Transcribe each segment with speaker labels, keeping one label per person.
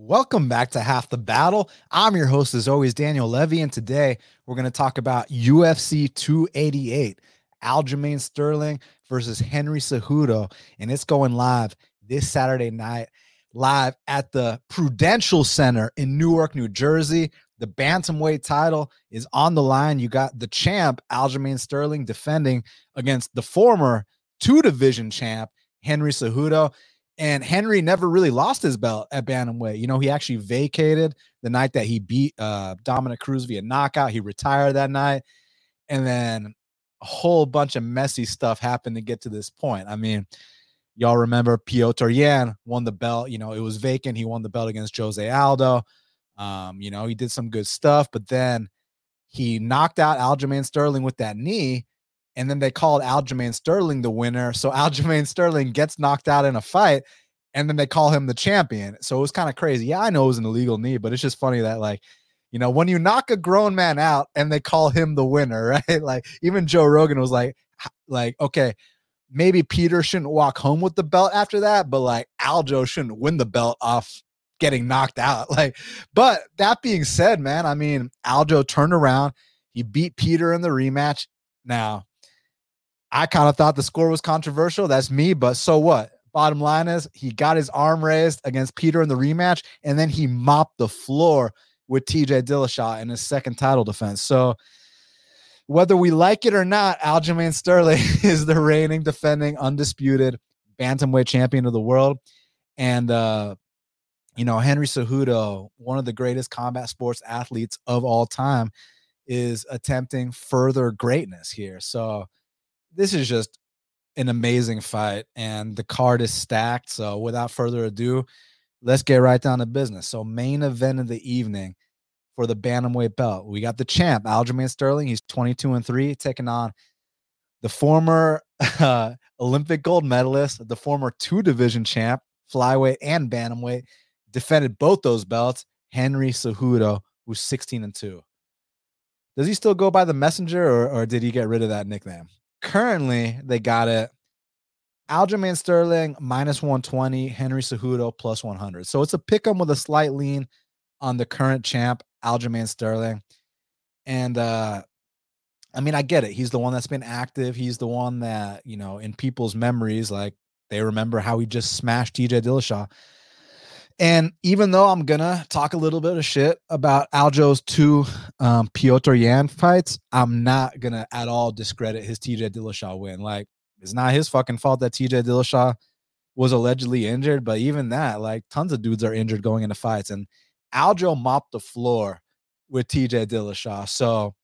Speaker 1: Welcome back to Half the Battle. I'm your host, as always, Daniel Levy, and today we're going to talk about UFC 288, Aljamain Sterling versus Henry Cejudo, and it's going live this Saturday night, live at the Prudential Center in Newark, New Jersey. The bantamweight title is on the line. You got the champ Aljamain Sterling defending against the former two division champ Henry Cejudo. And Henry never really lost his belt at bantamweight. You know, he actually vacated the night that he beat uh, Dominick Cruz via knockout. He retired that night, and then a whole bunch of messy stuff happened to get to this point. I mean, y'all remember Petr Yan won the belt. You know, it was vacant. He won the belt against Jose Aldo. Um, you know, he did some good stuff, but then he knocked out Aljamain Sterling with that knee and then they called Aljamain Sterling the winner. So Aljamain Sterling gets knocked out in a fight, and then they call him the champion. So it was kind of crazy. Yeah, I know it was an illegal knee, but it's just funny that like, you know, when you knock a grown man out and they call him the winner, right? Like even Joe Rogan was like, like okay, maybe Peter shouldn't walk home with the belt after that, but like Aljo shouldn't win the belt off getting knocked out. Like, but that being said, man, I mean, Aljo turned around. He beat Peter in the rematch. Now, I kind of thought the score was controversial. That's me, but so what? Bottom line is he got his arm raised against Peter in the rematch, and then he mopped the floor with TJ Dillashaw in his second title defense. So whether we like it or not, Aljamain Sterling is the reigning, defending, undisputed bantamweight champion of the world. And uh, you know, Henry Cejudo, one of the greatest combat sports athletes of all time, is attempting further greatness here. So this is just an amazing fight, and the card is stacked. So, without further ado, let's get right down to business. So, main event of the evening for the bantamweight belt, we got the champ Aljamain Sterling. He's 22 and three, taking on the former uh, Olympic gold medalist, the former two division champ, flyweight and bantamweight, defended both those belts. Henry Cejudo, who's 16 and two. Does he still go by the messenger, or, or did he get rid of that nickname? Currently, they got it. Aljamain Sterling minus 120, Henry Cejudo plus 100. So it's a pick pick 'em with a slight lean on the current champ, Aljamain Sterling. And uh I mean, I get it. He's the one that's been active. He's the one that, you know, in people's memories, like they remember how he just smashed TJ Dillashaw. And even though I'm gonna talk a little bit of shit about Aljo's two um, Petr Yan fights, I'm not gonna at all discredit his TJ Dillashaw win. Like, it's not his fucking fault that TJ Dillashaw was allegedly injured, but even that, like, tons of dudes are injured going into fights, and Aljo mopped the floor with TJ Dillashaw. So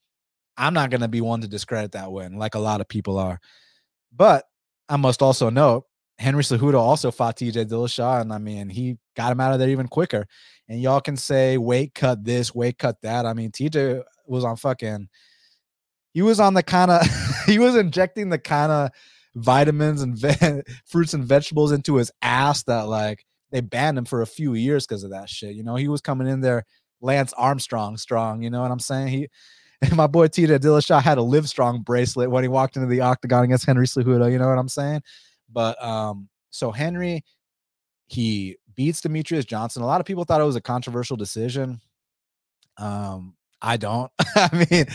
Speaker 1: I'm not gonna be one to discredit that win, like a lot of people are. But I must also note Henry Cejudo also fought TJ Dillashaw, and I mean, he got him out of there even quicker. And y'all can say weight cut this, weight cut that. I mean, TJ was on fucking. He was on the kind of. he was injecting the kind of vitamins and ve- fruits and vegetables into his ass that like they banned him for a few years because of that shit. You know, he was coming in there Lance Armstrong strong. You know what I'm saying? He. And my boy TJ Dillashaw had a live strong bracelet when he walked into the octagon against Henry Cejudo. You know what I'm saying? But um, so Henry, he beats Demetrius Johnson. A lot of people thought it was a controversial decision. Um, I don't. I mean,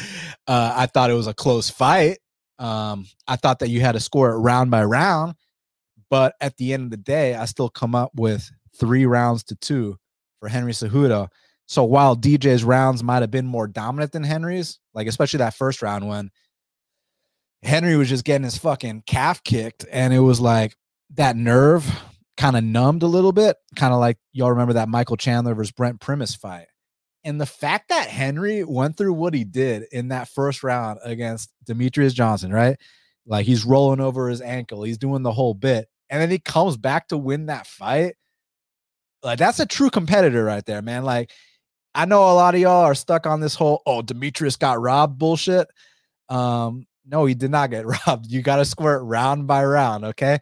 Speaker 1: uh, I thought it was a close fight. Um, I thought that you had to score it round by round, but at the end of the day, I still come up with three rounds to two for Henry Cejudo. So while DJ's rounds might have been more dominant than Henry's, like especially that first round when Henry was just getting his fucking calf kicked, and it was like that nerve kind of numbed a little bit, kind of like y'all remember that Michael Chandler versus Brent Primus fight. And the fact that Henry went through what he did in that first round against Demetrius Johnson, right? Like he's rolling over his ankle, he's doing the whole bit, and then he comes back to win that fight. Like that's a true competitor right there, man. Like I know a lot of y'all are stuck on this whole oh Demetrius got robbed bullshit. Um, no, he did not get robbed. You got to square it round by round, okay?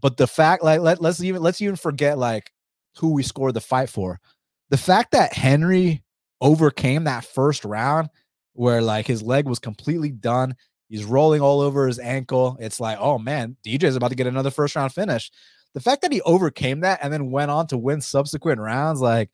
Speaker 1: But the fact, like, let, let's even let's even forget like who we scored the fight for. The fact that Henry overcame that first round where like his leg was completely done. He's rolling all over his ankle. It's like, oh man, DJ is about to get another first round finish. The fact that he overcame that and then went on to win subsequent rounds, like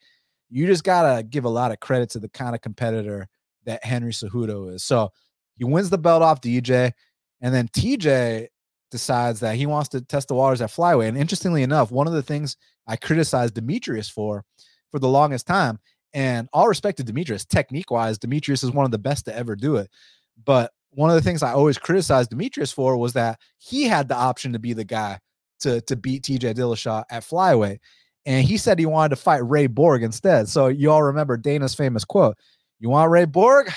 Speaker 1: you just gotta give a lot of credit to the kind of competitor that Henry Cejudo is. So he wins the belt off DJ, and then TJ decides that he wants to test the waters at flyweight. And interestingly enough, one of the things I criticized Demetrius for for the longest time, and all respect to Demetrius, technique wise, Demetrius is one of the best to ever do it. But one of the things I always criticized Demetrius for was that he had the option to be the guy to, to beat TJ Dillashaw at flyweight. And he said he wanted to fight Ray Borg instead. So you all remember Dana's famous quote You want Ray Borg?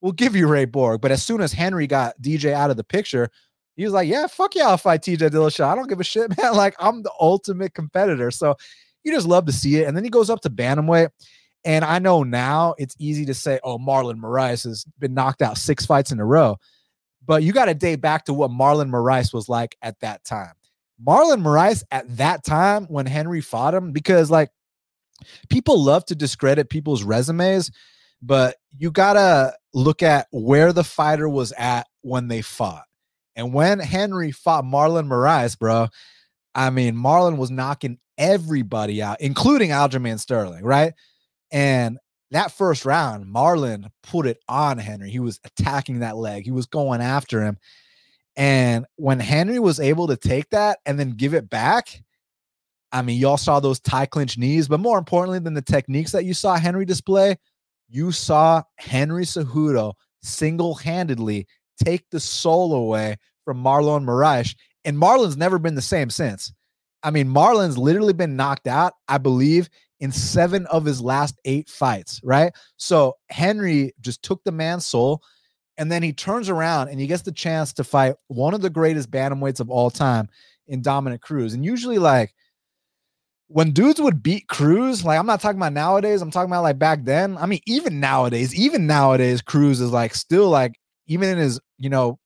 Speaker 1: We'll give you Ray Borg. But as soon as Henry got DJ out of the picture, he was like, Yeah, fuck yeah, I'll fight TJ Dillashaw. I don't give a shit, man. Like, I'm the ultimate competitor. So you just love to see it. And then he goes up to Bantamweight. And I know now it's easy to say, oh, Marlon Moraes has been knocked out six fights in a row. But you got to date back to what Marlon Moraes was like at that time. Marlon Moraes at that time when Henry fought him, because like people love to discredit people's resumes, but you got to look at where the fighter was at when they fought. And when Henry fought Marlon Moraes, bro, I mean, Marlon was knocking everybody out, including Aljamain Sterling, right? And that first round, Marlon put it on Henry. He was attacking that leg, he was going after him. And when Henry was able to take that and then give it back, I mean, y'all saw those tie clinch knees, but more importantly than the techniques that you saw Henry display, you saw Henry Cejudo single handedly take the soul away from Marlon Moraes. And Marlon's never been the same since. I mean, Marlon's literally been knocked out, I believe, in seven of his last eight fights, right? So Henry just took the man's soul and then he turns around and he gets the chance to fight one of the greatest bantamweights of all time in Dominick Cruz. And usually, like, when dudes would beat Cruz, like I'm not talking about nowadays, I'm talking about like back then. I mean, even nowadays, even nowadays, Cruz is like still like even in his, you know,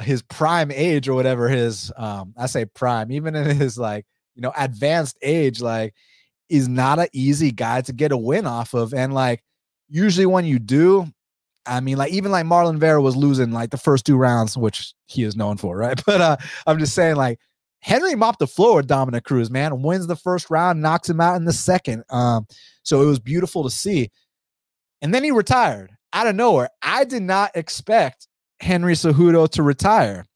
Speaker 1: his prime age or whatever his um I say prime, even in his like, you know, advanced age, like is not an easy guy to get a win off of. And like usually when you do, I mean, like even like Marlon Vera was losing like the first two rounds, which he is known for, right? But uh I'm just saying, like Henry mopped the floor with Dominick Cruz, man, wins the first round, knocks him out in the second. Um, so it was beautiful to see. And then he retired out of nowhere. I did not expect Henry Cejudo to retire.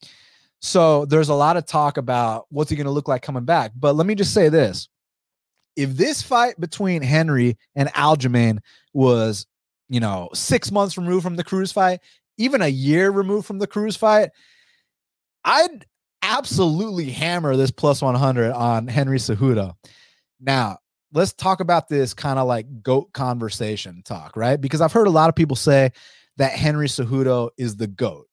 Speaker 1: So there's a lot of talk about what's he going to look like coming back. But let me just say this if this fight between Henry and Aljamain was, you know, six months removed from the Cruz fight, even a year removed from the Cruz fight, I'd absolutely hammer this plus 100 on Henry Cejudo. Now, let's talk about this kind of like GOAT conversation talk, right? Because I've heard a lot of people say that Henry Cejudo is the GOAT.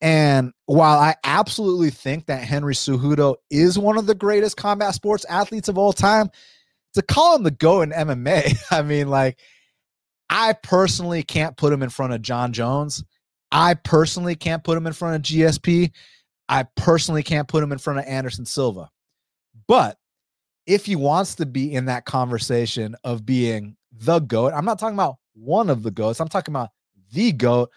Speaker 1: And while I absolutely think that Henry Cejudo is one of the greatest combat sports athletes of all time, to call him the GOAT in MMA, I mean, like, I personally can't put him in front of Jon Jones. I personally can't put him in front of GSP. I personally can't put him in front of Anderson Silva. But if he wants to be in that conversation of being the GOAT, I'm not talking about one of the GOATs, I'm talking about the GOAT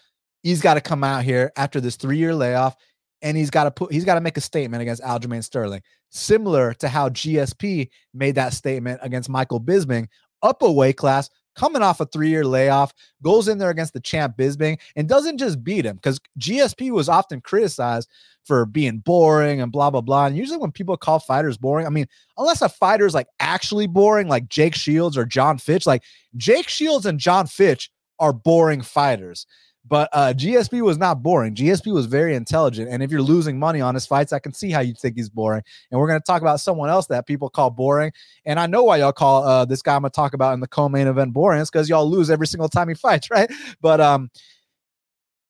Speaker 1: he's got to come out here after this three year layoff and he's got to put he's got to make a statement against Aljamain Sterling, similar to how GSP made that statement against Michael Bisping, up a weight class, coming off a three year layoff, goes in there against the champ Bisping and doesn't just beat him because GSP was often criticized for being boring and blah blah blah. And usually when people call fighters boring, I mean, unless a fighter's like actually boring, like Jake Shields or John Fitch, like Jake Shields and John Fitch are boring fighters. But uh, GSP was not boring. GSP was very intelligent. And if you're losing money on his fights, I can see how you think he's boring. And we're going to talk about someone else that people call boring. And I know why y'all call uh, this guy I'm going to talk about in the co main event boring. It's because y'all lose every single time he fights, right? But um,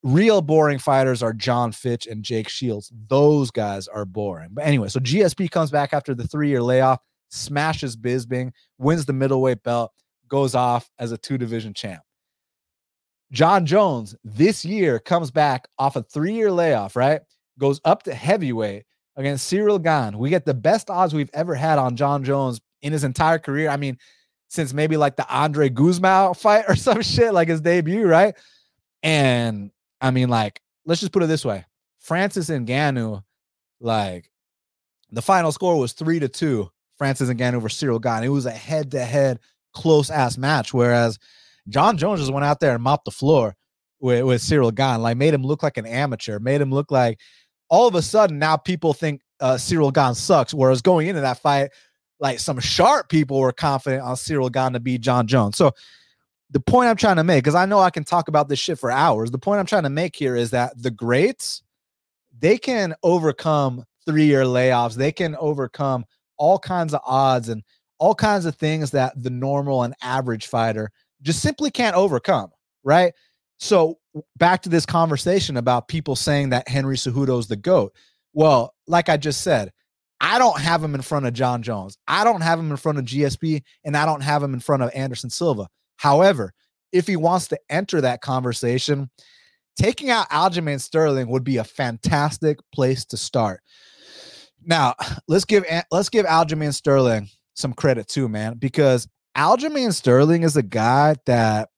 Speaker 1: real boring fighters are John Fitch and Jake Shields. Those guys are boring. But anyway, so GSP comes back after the three year layoff, smashes Bisping, wins the middleweight belt, goes off as a two division champ. Jon Jones this year comes back off a three year layoff, right? Goes up to heavyweight against Cyril Gane. We get the best odds we've ever had on Jon Jones in his entire career. I mean, since maybe like the Andre Gusmão fight or some shit, like his debut, right? And I mean, like, let's just put it this way Francis Ngannou, like, the final score was three to two. Francis Ngannou over Cyril Gane. It was a head to head close ass match. Whereas Jon Jones just went out there and mopped the floor with, with Cyril Gane, like made him look like an amateur, made him look like all of a sudden now people think uh, Cyril Gane sucks. Whereas going into that fight, like some sharp people were confident on Cyril Gane to beat Jon Jones. So the point I'm trying to make, because I know I can talk about this shit for hours. The point I'm trying to make here is that the greats, they can overcome three year layoffs. They can overcome all kinds of odds and all kinds of things that the normal and average fighter just simply can't overcome. Right. So back to this conversation about people saying that Henry Cejudo is the GOAT. Well, like I just said, I don't have him in front of Jon Jones. I don't have him in front of GSP, and I don't have him in front of Anderson Silva. However, if he wants to enter that conversation, taking out Aljamain Sterling would be a fantastic place to start. Now, let's give let's give Aljamain Sterling some credit too, man, because Aljamain Sterling is a guy that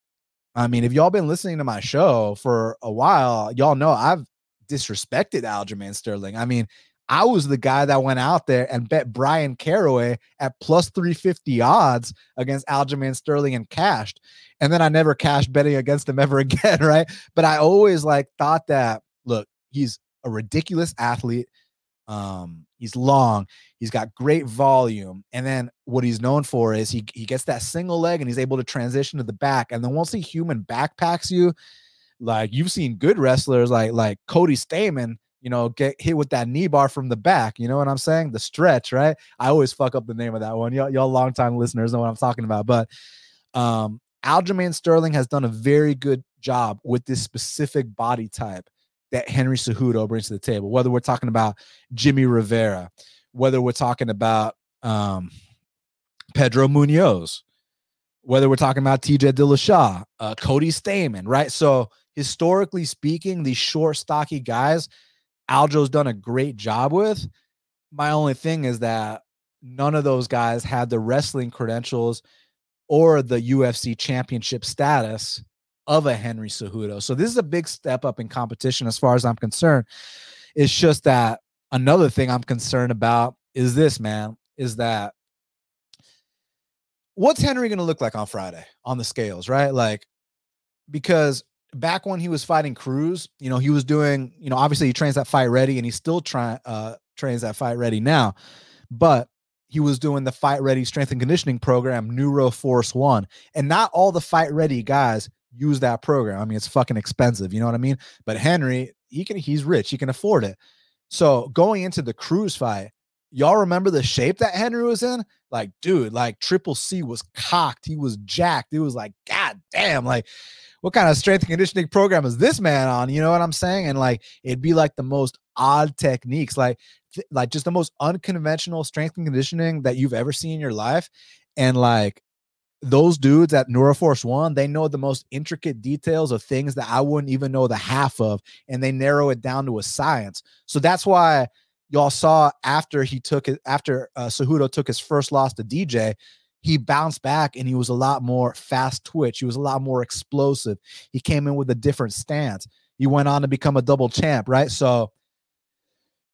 Speaker 1: I mean, if y'all been listening to my show for a while, y'all know I've disrespected Aljamain Sterling. I mean, I was the guy that went out there and bet Bryan Caraway at plus 350 odds against Aljamain Sterling and cashed. And then I never cashed betting against him ever again, right? But I always like thought that look, he's a ridiculous athlete. Um, he's long, he's got great volume, and then what he's known for is he he gets that single leg and he's able to transition to the back. And then once he human backpacks you, like you've seen good wrestlers like like Cody Stamann, you know, get hit with that knee bar from the back. You know what I'm saying? The stretch, right? I always fuck up the name of that one. Y'all, y'all longtime listeners know what I'm talking about. But um, Aljamain Sterling has done a very good job with this specific body type that Henry Cejudo brings to the table. Whether we're talking about Jimmy Rivera, whether we're talking about um, Pedro Munhoz, whether we're talking about TJ Dillashaw, uh, Cody Stamann, right? So historically speaking, these short, stocky guys – Aljo's done a great job with. My only thing is that none of those guys had the wrestling credentials or the UFC championship status of a Henry Cejudo. So this is a big step up in competition as far as I'm concerned. It's just that another thing I'm concerned about is this, man, is that what's Henry going to look like on Friday on the scales, right? Like because back when he was fighting Cruz, you know, he was doing, you know, obviously he trains that fight ready and he still trying uh trains that fight ready now. But he was doing the fight ready strength and conditioning program, Neuro Force One. And not all the fight ready guys use that program. I mean, it's fucking expensive, you know what I mean? But Henry, he can he's rich, he can afford it. So going into the Cruz fight, y'all remember the shape that Henry was in? Like, dude, like Triple C was cocked, he was jacked. It was like, god damn, like what kind of strength and conditioning program is this man on? You know what I'm saying? And like it'd be like the most odd techniques, like like just the most unconventional strength and conditioning that you've ever seen in your life. And like those dudes at Neuroforce One, they know the most intricate details of things that I wouldn't even know the half of, and they narrow it down to a science. So that's why y'all saw after he took it, after uh, Cejudo took his first loss to DJ, he bounced back and he was a lot more fast twitch. He was a lot more explosive. He came in with a different stance. He went on to become a double champ, right? So,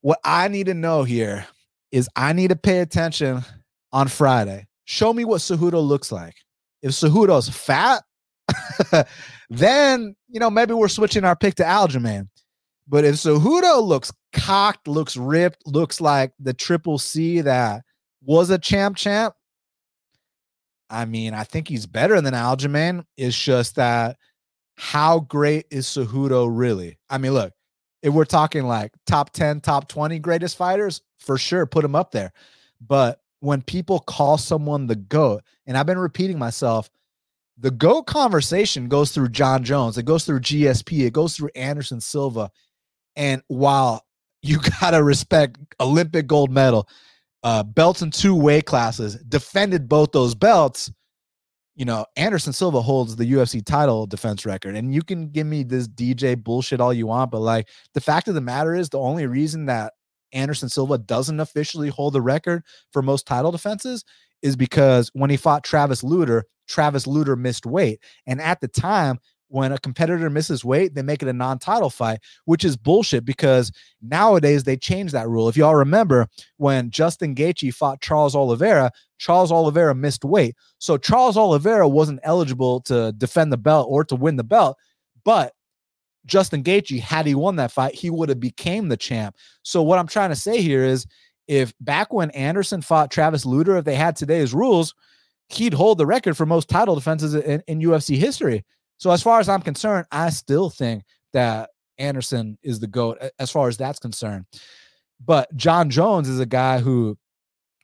Speaker 1: what I need to know here is I need to pay attention on Friday. Show me what Cejudo looks like. If Cejudo's fat, then you know maybe we're switching our pick to Aljamain. But if Cejudo looks cocked, looks ripped, looks like the triple C that was a champ champ, I mean, I think he's better than Aljamain. It's just that how great is Cejudo really? I mean, look, if we're talking like top 10, top 20 greatest fighters, for sure, put him up there. But when people call someone the GOAT, and I've been repeating myself, the GOAT conversation goes through Jon Jones, it goes through GSP, it goes through Anderson Silva. And while you got to respect Olympic gold medal, uh, belts in two weight classes, defended both those belts. You know, Anderson Silva holds the UFC title defense record. And you can give me this DJ bullshit all you want, but like the fact of the matter is, the only reason that Anderson Silva doesn't officially hold the record for most title defenses is because when he fought Travis Lutter, Travis Lutter missed weight. And at the time, when a competitor misses weight, they make it a non-title fight, which is bullshit because nowadays they changed that rule. If y'all remember when Justin Gaethje fought Charles Oliveira, Charles Oliveira missed weight. So Charles Oliveira wasn't eligible to defend the belt or to win the belt, but Justin Gaethje, had he won that fight, he would have became the champ. So what I'm trying to say here is if back when Anderson fought Travis Lutter, if they had today's rules, he'd hold the record for most title defenses in, in UFC history. So as far as I'm concerned, I still think that Anderson is the GOAT as far as that's concerned. But Jon Jones is a guy who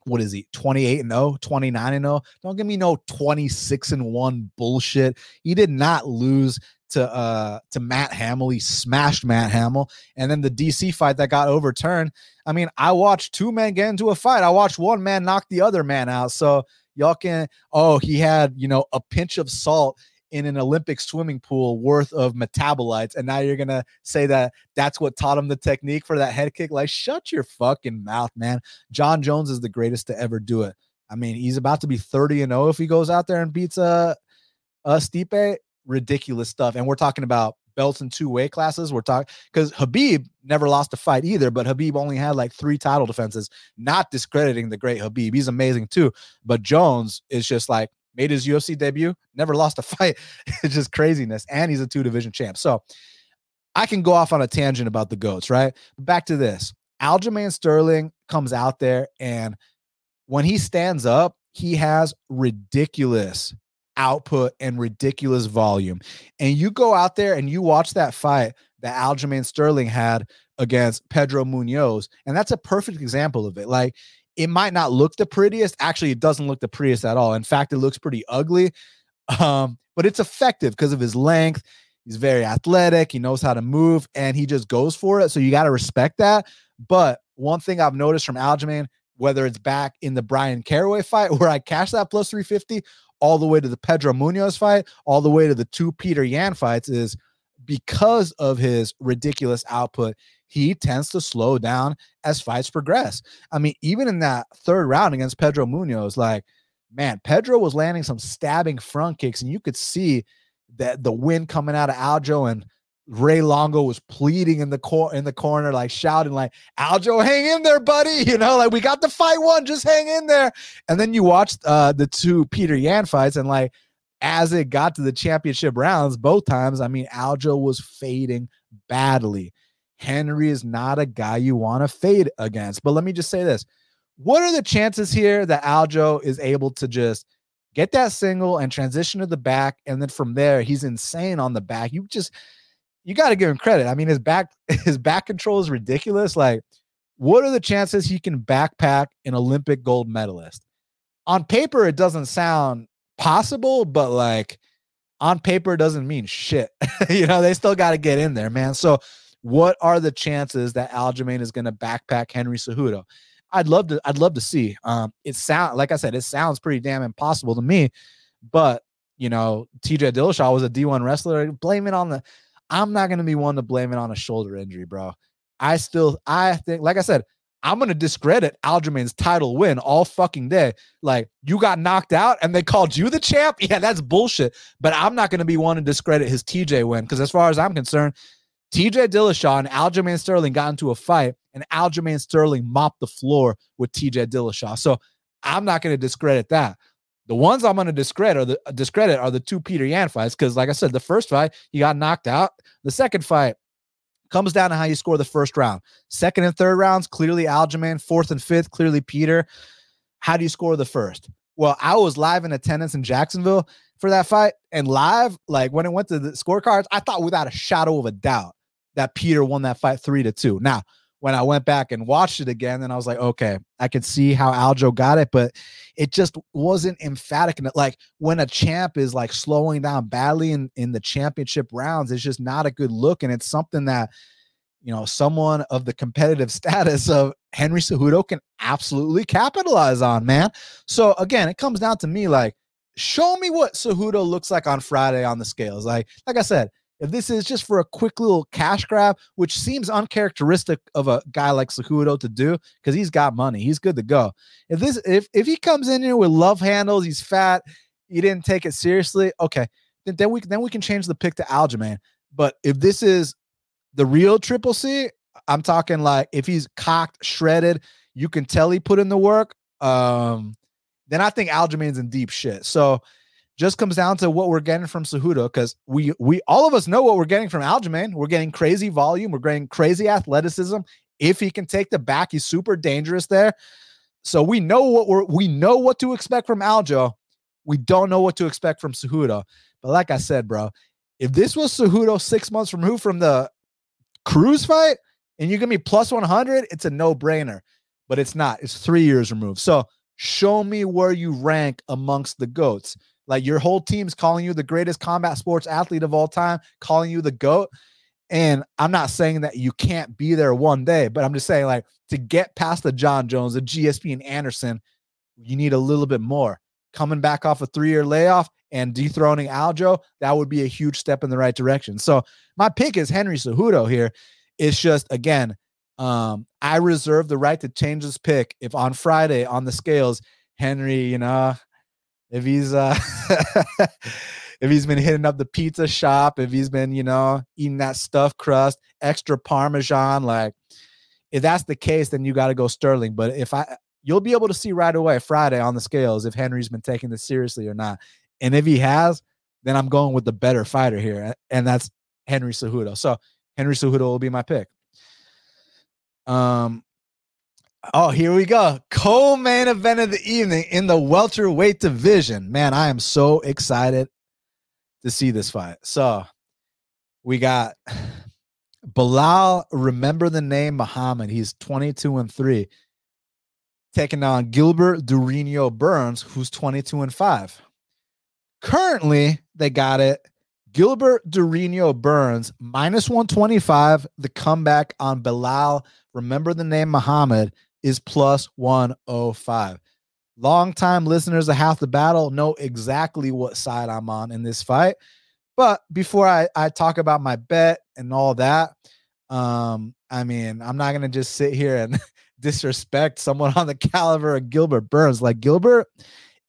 Speaker 1: what is he 28 and 0 29 and 0 don't give me no 26 and 1 bullshit he did not lose to uh to Matt Hamill. He smashed Matt Hamill. And then the DC fight that got overturned. I mean, I watched two men get into a fight. I watched one man knock the other man out. So y'all can oh, he had, you know, a pinch of salt in an Olympic swimming pool worth of metabolites. And now you're gonna say that that's what taught him the technique for that head kick. Like, shut your fucking mouth, man. Jon Jones is the greatest to ever do it. I mean, he's about to be 30 and 0 if he goes out there and beats uh uh Stipe ridiculous stuff. And we're talking about belts in two weight classes. We're talking because Khabib never lost a fight either, but Khabib only had like three title defenses, not discrediting the great Khabib. He's amazing too. But Jones is just like made his UFC debut, never lost a fight. it's just craziness. And he's a two division champ. So I can go off on a tangent about the GOATs, right? Back to this. Aljamain Sterling comes out there and when he stands up, he has ridiculous output and ridiculous volume. And you go out there and you watch that fight that Aljamain Sterling had against Pedro Munhoz. and that's a perfect example of it. Like it might not look the prettiest. Actually, it doesn't look the prettiest at all. In fact, it looks pretty ugly. Um, but it's effective because of his length. He's very athletic. He knows how to move, and he just goes for it. So you got to respect that. But one thing I've noticed from Aljamain, whether it's back in the Bryan Caraway fight where I cashed that plus 350 all the way to the Pedro Munhoz fight, all the way to the two Peter Yan fights is because of his ridiculous output, he tends to slow down as fights progress. I mean, even in that third round against Pedro Munhoz, like, man, Pedro was landing some stabbing front kicks, and you could see that the wind coming out of Aljo and Ray Longo was pleading in the cor- in the corner, like shouting, like Aljo, hang in there, buddy. You know, like we got the fight one, just hang in there. And then you watched uh the two Peter Yan fights, and like as it got to the championship rounds, both times, I mean, Aljo was fading badly. Henry is not a guy you want to fade against. But let me just say this. What are the chances here that Aljo is able to just get that single and transition to the back? And then from there, he's insane on the back. You just you got to give him credit. I mean, his back his back control is ridiculous. Like, what are the chances he can backpack an Olympic gold medalist? On paper, it doesn't sound possible, but like on paper, doesn't mean shit. you know, they still got to get in there, man. So, what are the chances that Aljamain is going to backpack Henry Cejudo? I'd love to. I'd love to see. Um, it sound like I said, it sounds pretty damn impossible to me, but you know, TJ Dillashaw was a D1 wrestler. Blame it on the I'm not going to be one to blame it on a shoulder injury, bro. I still, I think, like I said, I'm going to discredit Aljamain's title win all fucking day. Like, you got knocked out and they called you the champ? Yeah, that's bullshit. But I'm not going to be one to discredit his TJ win because, as far as I'm concerned, TJ Dillashaw and Aljamain Sterling got into a fight and Aljamain Sterling mopped the floor with TJ Dillashaw. So I'm not going to discredit that. The ones I'm going to discredit are the discredit are the two Peter Yan fights because, like I said, the first fight he got knocked out. The second fight comes down to how you score the first round. Second and third rounds clearly Aljamain. Fourth and fifth clearly Peter. How do you score the first? Well, I was live in attendance in Jacksonville for that fight, and live, like when it went to the scorecards, I thought without a shadow of a doubt that Peter won that fight three to two. Now when I went back and watched it again, then I was like, okay, I could see how Aljo got it, but it just wasn't emphatic. enough. like when a champ is like slowing down badly in, in the championship rounds, it's just not a good look. And it's something that, you know, someone of the competitive status of Henry Cejudo can absolutely capitalize on, man. So again, it comes down to me like, show me what Cejudo looks like on Friday on the scales. Like, like I said, if this is just for a quick little cash grab, which seems uncharacteristic of a guy like Cejudo to do, because he's got money, he's good to go. If this, if if he comes in here with love handles, he's fat, he didn't take it seriously, okay, then, then we then we can change the pick to Aljamain. But if this is the real Triple C, I'm talking like if he's cocked, shredded, you can tell he put in the work. Um, then I think Aljamain's in deep shit. So just comes down to what we're getting from Cejudo because we we all of us know what we're getting from Aljamain. We're getting crazy volume, we're getting crazy athleticism. If he can take the back, he's super dangerous there. So we know what we're we know what to expect from Aljo. We don't know what to expect from Cejudo. But like I said, bro, if this was Cejudo six months removed from the Cruz fight and you give me plus 100, it's a no brainer. But it's not. It's three years removed. So show me where you rank amongst the goats. Like your whole team's calling you the greatest combat sports athlete of all time, calling you the GOAT. And I'm not saying that you can't be there one day, but I'm just saying, like, to get past the Jon Jones, the GSP, and Anderson, you need a little bit more. Coming back off a three year layoff and dethroning Aljo, that would be a huge step in the right direction. So, my pick is Henry Cejudo here. It's just, again, um, I reserve the right to change this pick if on Friday on the scales, Henry, you know, if he's uh if he's been hitting up the pizza shop, if he's been, you know, eating that stuffed crust, extra parmesan, like if that's the case, then you got to go Sterling. But if I you'll be able to see right away Friday on the scales if Henry's been taking this seriously or not. And if he has, then I'm going with the better fighter here, and that's Henry Cejudo. So Henry Cejudo will be my pick. Um, Oh, here we go. Co-main event of the evening in the welterweight division. Man, I am so excited to see this fight. So we got Belal, remember the name Muhammad. He's 22 and 3. Taking on Gilbert Durinho Burns, who's 22 and 5. Currently, they got it. Gilbert Durinho Burns minus 125. The comeback on Belal. Remember the name Muhammad is plus 105. Longtime listeners of Half the Battle know exactly what side I'm on in this fight. But before I, I talk about my bet and all that, um, I mean, I'm not gonna just sit here and disrespect someone on the caliber of Gilbert Burns. Like Gilbert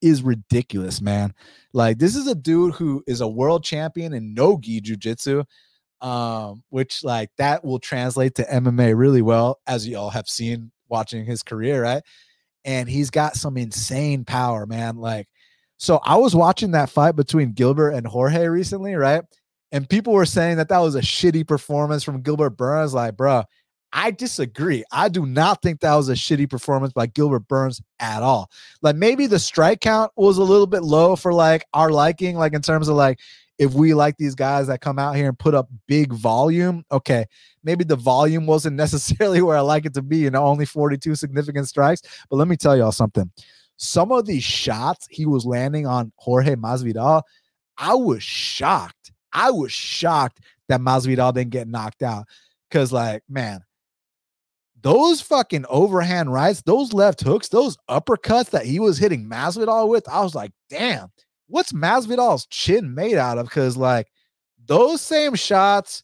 Speaker 1: is ridiculous, man. Like this is a dude who is a world champion in no gi jiu-jitsu um, which like that will translate to MMA really well, as you all have seen watching his career, right? And he's got some insane power, man. Like, so I was watching that fight between Gilbert and Jorge recently, right? And people were saying that that was a shitty performance from Gilbert Burns. Like, bro, I disagree. I do not think that was a shitty performance by Gilbert Burns at all. Like maybe the strike count was a little bit low for like our liking, like in terms of like if we like these guys that come out here and put up big volume, okay, maybe the volume wasn't necessarily where I like it to be, you know, only 42 significant strikes. But let me tell y'all something. Some of these shots he was landing on Jorge Masvidal, I was shocked. I was shocked that Masvidal didn't get knocked out. Cause, like, man, those fucking overhand rights, those left hooks, those uppercuts that he was hitting Masvidal with, I was like, damn, what's Masvidal's chin made out of? Because like those same shots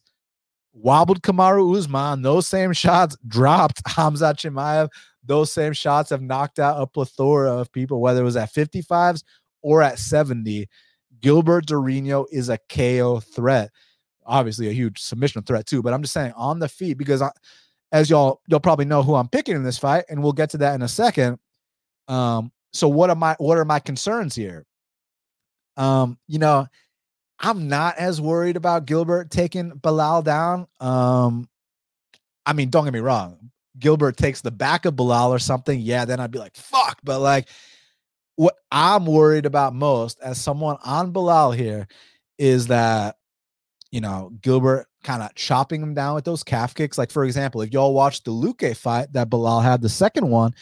Speaker 1: wobbled Kamaru Usman. Those same shots dropped Khamzat Chimaev. Those same shots have knocked out a plethora of people, whether it was at 55s or at 70. Gilbert Durinho is a KO threat. Obviously, a huge submission threat too. But I'm just saying on the feet because, I, as y'all you'll probably know who I'm picking in this fight, and we'll get to that in a second. Um, so what are my what are my concerns here? Um, you know, I'm not as worried about Gilbert taking Belal down. Um, I mean, don't get me wrong. Gilbert takes the back of Belal or something, yeah, then I'd be like, fuck. But like, what I'm worried about most as someone on Belal here is that, you know, Gilbert kind of chopping him down with those calf kicks. Like, for example, if y'all watched the Luque fight that Belal had, the second one,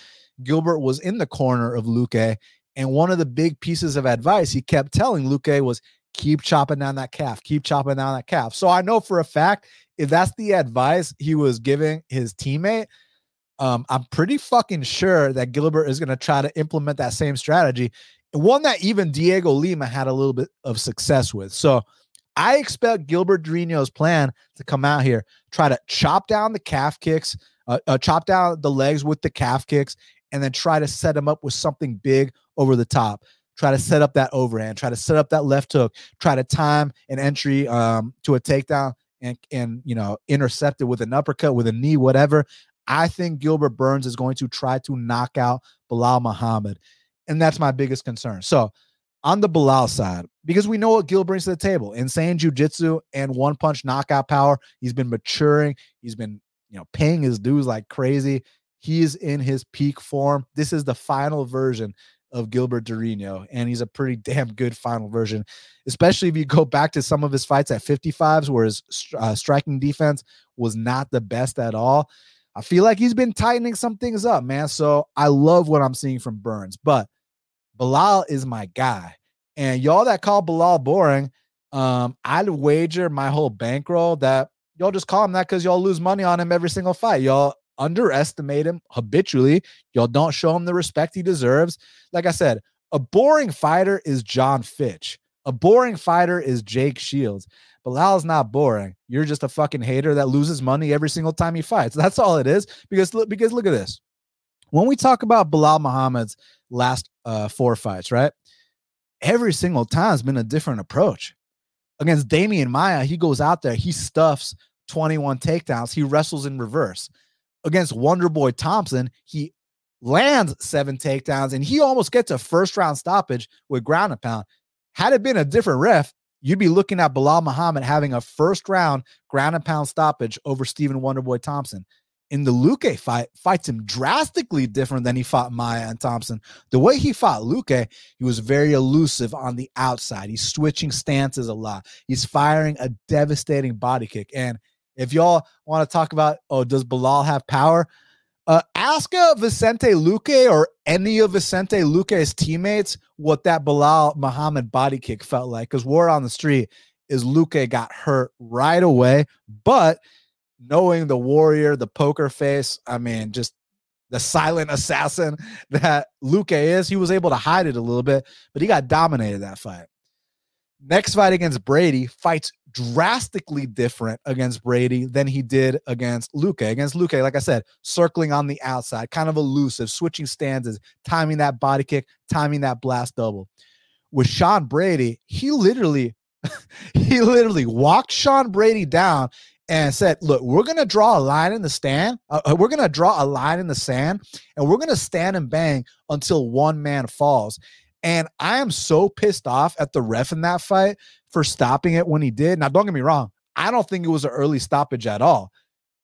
Speaker 1: Gilbert was in the corner of Luque and one of the big pieces of advice he kept telling Luque was keep chopping down that calf, keep chopping down that calf. So I know for a fact if that's the advice he was giving his teammate, um, I'm pretty fucking sure that Gilbert is going to try to implement that same strategy, one that even Dhiego Lima had a little bit of success with. So I expect Gilbert Durinho's plan to come out here, try to chop down the calf kicks, uh, uh, chop down the legs with the calf kicks, and then try to set him up with something big over the top. try to set up that overhand, try to set up that left hook, try to time an entry um, to a takedown and and you know intercept it with an uppercut, with a knee, whatever. I think Gilbert Burns is going to try to knock out Belal Muhammad, and that's my biggest concern. So on the Belal side, because we know what Gil brings to the table insane jujitsu and one punch knockout power. He's been maturing, he's been, you know, paying his dues like crazy. He's in his peak form. This is the final version of Gilbert Durinho, and he's a pretty damn good final version, especially if you go back to some of his fights at 55s where his uh, striking defense was not the best at all. I feel like he's been tightening some things up, man. So I love what I'm seeing from Burns, but Belal is my guy. And y'all that call Belal boring, um, I'd wager my whole bankroll that y'all just call him that because y'all lose money on him every single fight. Y'all underestimate him habitually. Y'all don't show him the respect he deserves. Like I said, a boring fighter is John Fitch. A boring fighter is Jake Shields. Belal's not boring. You're just a fucking hater that loses money every single time he fights. That's all it is. Because look, because look at this. When we talk about Belal Muhammad's last uh, four fights, right? Every single time has been a different approach. Against Demian Maya, he goes out there, he stuffs 21 takedowns, he wrestles in reverse. Against Wonderboy Thompson, he lands seven takedowns and he almost gets a first round stoppage with ground and pound. Had it been a different ref, you'd be looking at Belal Muhammad having a first round ground and pound stoppage over Stephen Wonderboy Thompson in the Luque fight fights him drastically different than he fought Maya and Thompson. The way he fought Luque, he was very elusive on the outside. He's switching stances a lot. He's firing a devastating body kick. And if y'all want to talk about, oh, does Belal have power? Uh, ask uh, Vicente Luque or any of Vicente Luque's teammates what that Belal Muhammad body kick felt like. Because word on the street is Luque got hurt right away, but – knowing the warrior, the poker face, I mean, just the silent assassin that Luque is, he was able to hide it a little bit, but he got dominated that fight. Next fight against Brady fights drastically different against Brady than he did against Luque. Against Luque, like I said, circling on the outside, kind of elusive, switching stances, timing that body kick, timing that blast double. With Sean Brady, he literally he literally walked Sean Brady down and said, "Look, we're going to draw a line in the stand. Uh, uh we're going to draw a line in the sand, and we're going to stand and bang until one man falls." And I am so pissed off at the ref in that fight for stopping it when he did. Now, don't get me wrong. I don't think it was an early stoppage at all.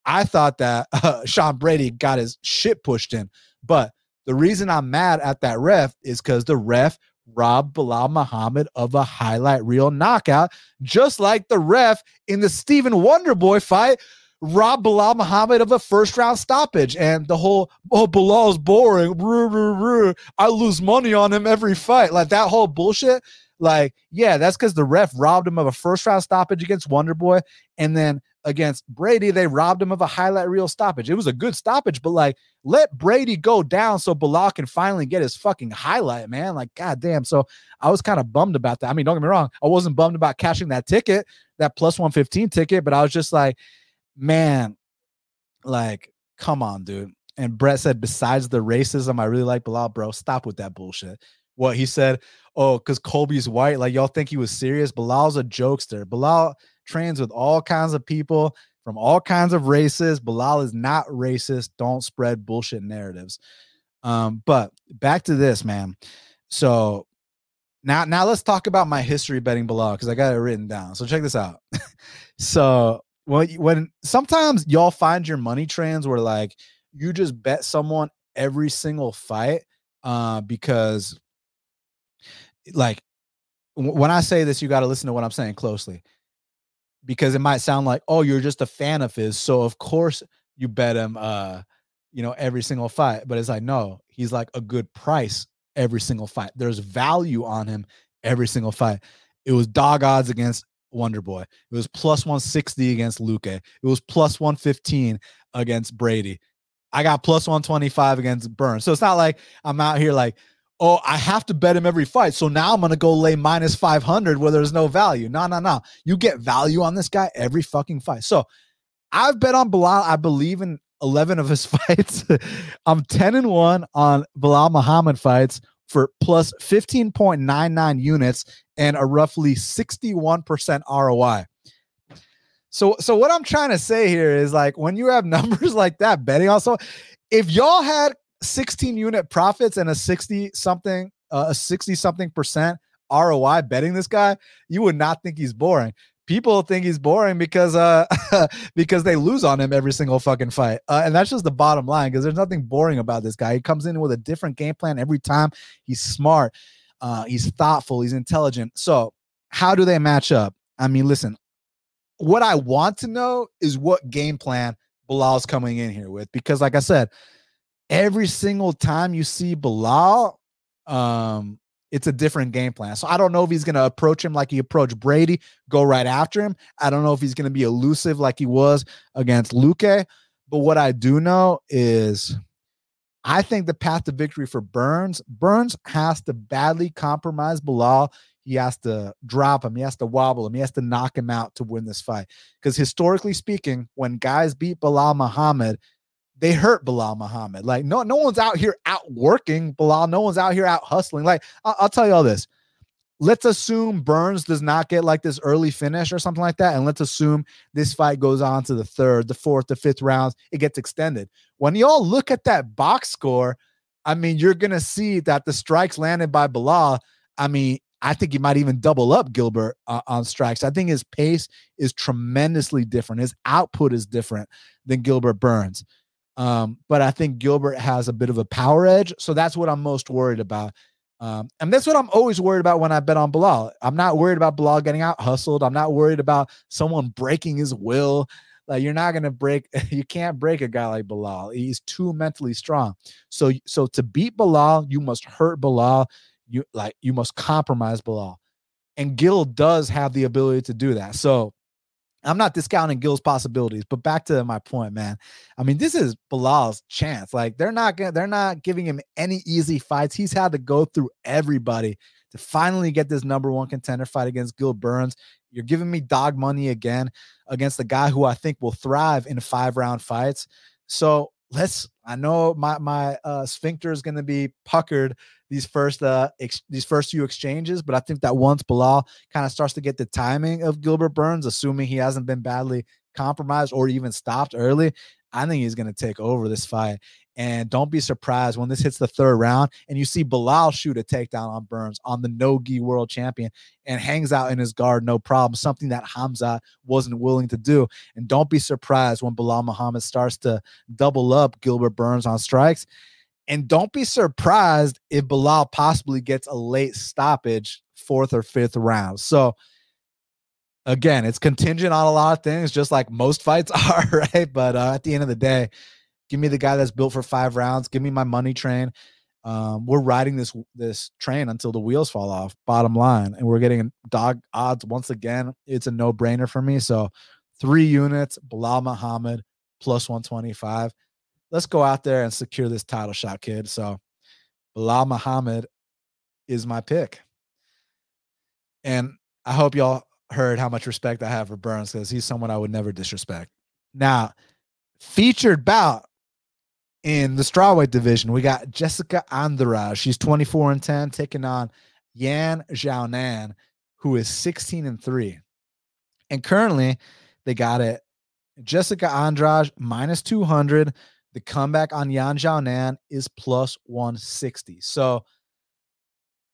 Speaker 1: I thought that uh, Sean Brady got his shit pushed in. But the reason I'm mad at that ref is because the ref robbed Belal Muhammad of a highlight reel knockout, just like the ref in the Stephen Wonderboy fight robbed Belal Muhammad of a first round stoppage. And the whole, oh, Belal's boring. Roo, roo, roo. I lose money on him every fight. Like that whole bullshit. Like, yeah, that's because the ref robbed him of a first round stoppage against Wonder Boy. And then against Brady, they robbed him of a highlight reel stoppage. It was a good stoppage, but like let Brady go down so Belal can finally get his fucking highlight, man. Like, goddamn. So I was kind of bummed about that. I mean, don't get me wrong, I wasn't bummed about cashing that ticket, that plus 115 ticket, but I was just like, man, like, come on, dude. And Brett said, besides the racism, I really like Belal, bro. Stop with that bullshit. What he said, oh, because Colby's white. Like, y'all think he was serious? Belal's a jokester. Belal trains with all kinds of people from all kinds of races. Belal is not racist. Don't spread bullshit narratives. Um, but back to this, man. So now, now let's talk about my history betting Belal because I got it written down. So check this out. so when when sometimes y'all find your money trends where like you just bet someone every single fight uh, because like when I say this, you got to listen to what I'm saying closely because it might sound like, oh, you're just a fan of his. So of course you bet him uh, you know, every single fight. But it's like, no, he's like a good price every single fight. There's value on him every single fight. It was dog odds against Wonder Boy. It was plus 160 against Luque. It was plus 115 against Brady. I got plus 125 against Burns. So it's not like I'm out here like, oh, I have to bet him every fight. So now I'm going to go lay minus 500 where there's no value. No, no, no. You get value on this guy every fucking fight. So I've bet on Belal. I believe in 11 of his fights. I'm 10 and 1 on Belal Muhammad fights for plus 15.99 units and a roughly 61% ROI. So, so what I'm trying to say here is like when you have numbers like that, betting also, if y'all had 16 unit profits and a 60 something, uh, a 60 something percent ROI betting this guy, you would not think he's boring. People think he's boring because uh because they lose on him every single fucking fight uh, and that's just the bottom line because there's nothing boring about this guy. He comes in with a different game plan every time. He's smart uh he's thoughtful he's intelligent. So how do they match up? I mean listen what i want to know is what game plan belal's coming in here with because like i said every single time you see belal um it's a different game plan. So I don't know if he's going to approach him like he approached Brady, go right after him. I don't know if he's going to be elusive like he was against Luque. But what I do know is I think the path to victory for Burns, Burns has to badly compromise Belal. He has to drop him. He has to wobble him. He has to knock him out to win this fight. Because historically speaking, when guys beat Belal Muhammad, they hurt Belal Muhammad. Like no, no one's out here outworking Belal. No one's out here out hustling. Like I'll, I'll tell you all this. Let's assume Burns does not get like this early finish or something like that, and let's assume this fight goes on to the third, the fourth, the fifth rounds. It gets extended. When y'all look at that box score, I mean, you're gonna see that the strikes landed by Belal. I mean, I think he might even double up Gilbert uh, on strikes. I think his pace is tremendously different. His output is different than Gilbert Burns. Um, but I think Gilbert has a bit of a power edge. So that's what I'm most worried about. Um, and that's what I'm always worried about when I bet on Belal. I'm not worried about Belal getting out hustled. I'm not worried about someone breaking his will. Like you're not gonna break, you can't break a guy like Belal. He's too mentally strong. So, so to beat Belal, you must hurt Belal. You like you must compromise Belal. And Gil does have the ability to do that. So I'm not discounting Gil's possibilities, but back to my point, man. I mean, this is Belal's chance. Like they're not gonna, they're not giving him any easy fights. He's had to go through everybody to finally get this number one contender fight against Gil Burns. You're giving me dog money again against the guy who I think will thrive in five round fights. So let's I know my my uh, sphincter is going to be puckered these first uh ex- these first few exchanges, but I think that once Belal kind of starts to get the timing of Gilbert Burns, assuming he hasn't been badly compromised or even stopped early, I think he's going to take over this fight. And don't be surprised when this hits the third round and you see Belal shoot a takedown on Burns on the no gi world champion and hangs out in his guard, no problem. Something that Khamzat wasn't willing to do. And don't be surprised when Belal Muhammad starts to double up Gilbert Burns on strikes. And don't be surprised if Belal possibly gets a late stoppage, fourth or fifth round. So, again, it's contingent on a lot of things, just like most fights are, right? But uh, at the end of the day, give me the guy that's built for five rounds. Give me my money train. Um, we're riding this this train until the wheels fall off. Bottom line, and we're getting dog odds once again. It's a no brainer for me. So, three units, Belal Muhammad plus one twenty five. Let's go out there and secure this title shot, kid. So, Belal Muhammad is my pick, and I hope y'all heard how much respect I have for Burns because he's someone I would never disrespect. Now, featured bout in the strawweight division, we got Jessica Andrade. She's 24 and 10, taking on Yan Xiaonan, who is 16 and 3. And currently, they got it Jessica Andrade minus 200. The comeback on Yan Xiaonan is plus 160. So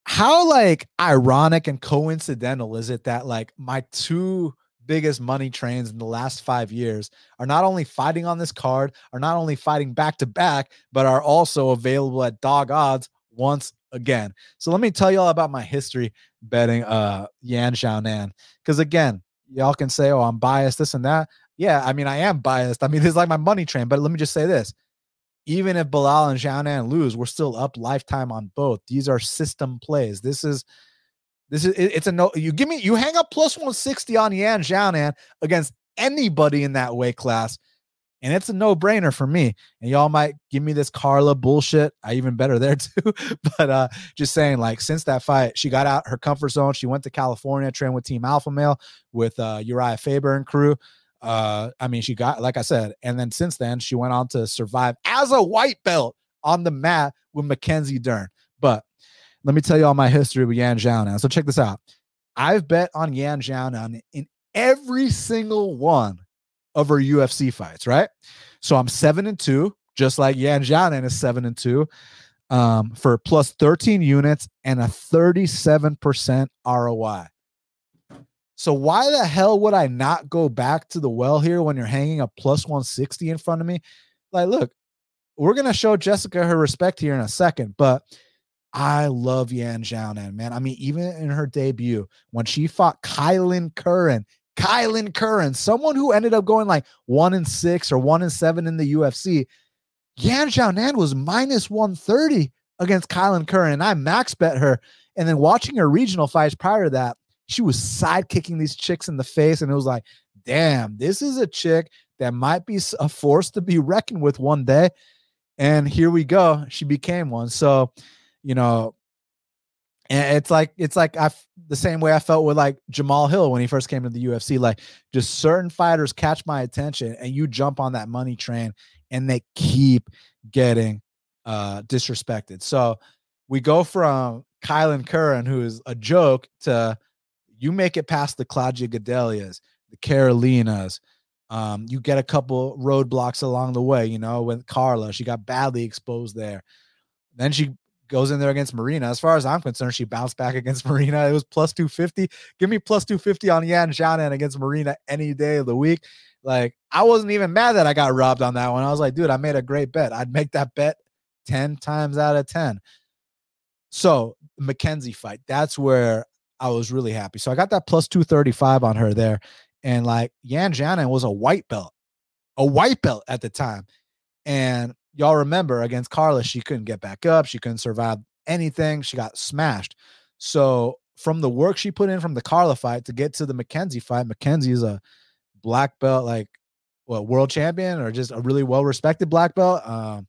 Speaker 1: how like ironic and coincidental is it that like my two biggest money trains in the last five years are not only fighting on this card, are not only fighting back to back, but are also available at dog odds once again. So let me tell you all about my history betting uh Yan Xiaonan. Because again, y'all can say, oh, I'm biased, this and that. Yeah, I mean, I am biased. I mean, this is like my money train, but let me just say this even if Belal and Xiaonan lose, we're still up lifetime on both. These are system plays. This is this is it's a no. You give me you hang up plus 160 on Yan Xiaonan against anybody in that weight class, and it's a no-brainer for me. And y'all might give me this Carla bullshit. I even better there too. but uh just saying, like, since that fight, she got out her comfort zone. She went to California, trained with Team Alpha Male with uh Uriah Faber and crew. Uh, I mean, she got, like I said, and then since then, she went on to survive as a white belt on the mat with Mackenzie Dern. But let me tell you all my history with Yan Xiaonan. So check this out. I've bet on Yan Xiaonan in every single one of her UFC fights, right? So I'm seven and two, just like Yan Xiaonan is seven and two, um, for plus 13 units and a 37% ROI. So why the hell would I not go back to the well here when you're hanging a plus 160 in front of me? Like, look, we're gonna show Jessica her respect here in a second, but I love Yan Xiaonan, man. I mean, even in her debut, when she fought Kailin Curran, Kailin Curran, someone who ended up going like one in six or one in seven in the UFC, Yan Xiaonan was minus 130 against Kailin Curran. And I max bet her. And then watching her regional fights prior to that, she was sidekicking these chicks in the face. And it was like, damn, this is a chick that might be a force to be reckoned with one day. And here we go. She became one. So, you know, and it's like it's like I the same way I felt with like Jamal Hill when he first came to the UFC. Like just certain fighters catch my attention, and you jump on that money train, and they keep getting uh disrespected. So we go from Kailin Curran, who is a joke, to you make it past the Claudia Gadelhas, the Carolinas. Um, you get a couple roadblocks along the way, you know, with Carla. She got badly exposed there. Then she goes in there against Marina. As far as I'm concerned, she bounced back against Marina. It was plus 250. Give me plus 250 on Yan Xiaonan against Marina any day of the week. Like, I wasn't even mad that I got robbed on that one. I was like, dude, I made a great bet. I'd make that bet 10 times out of 10. So, Mackenzie fight, that's where I was really happy. So, I got that plus 235 on her there. And like, Yan Xiaonan was a white belt, a white belt at the time. And y'all remember against Carla, she couldn't get back up. She couldn't survive anything. She got smashed. So from the work she put in from the Carla fight to get to the Mackenzie fight, Mackenzie is a black belt, like what world champion or just a really well respected black belt. Um,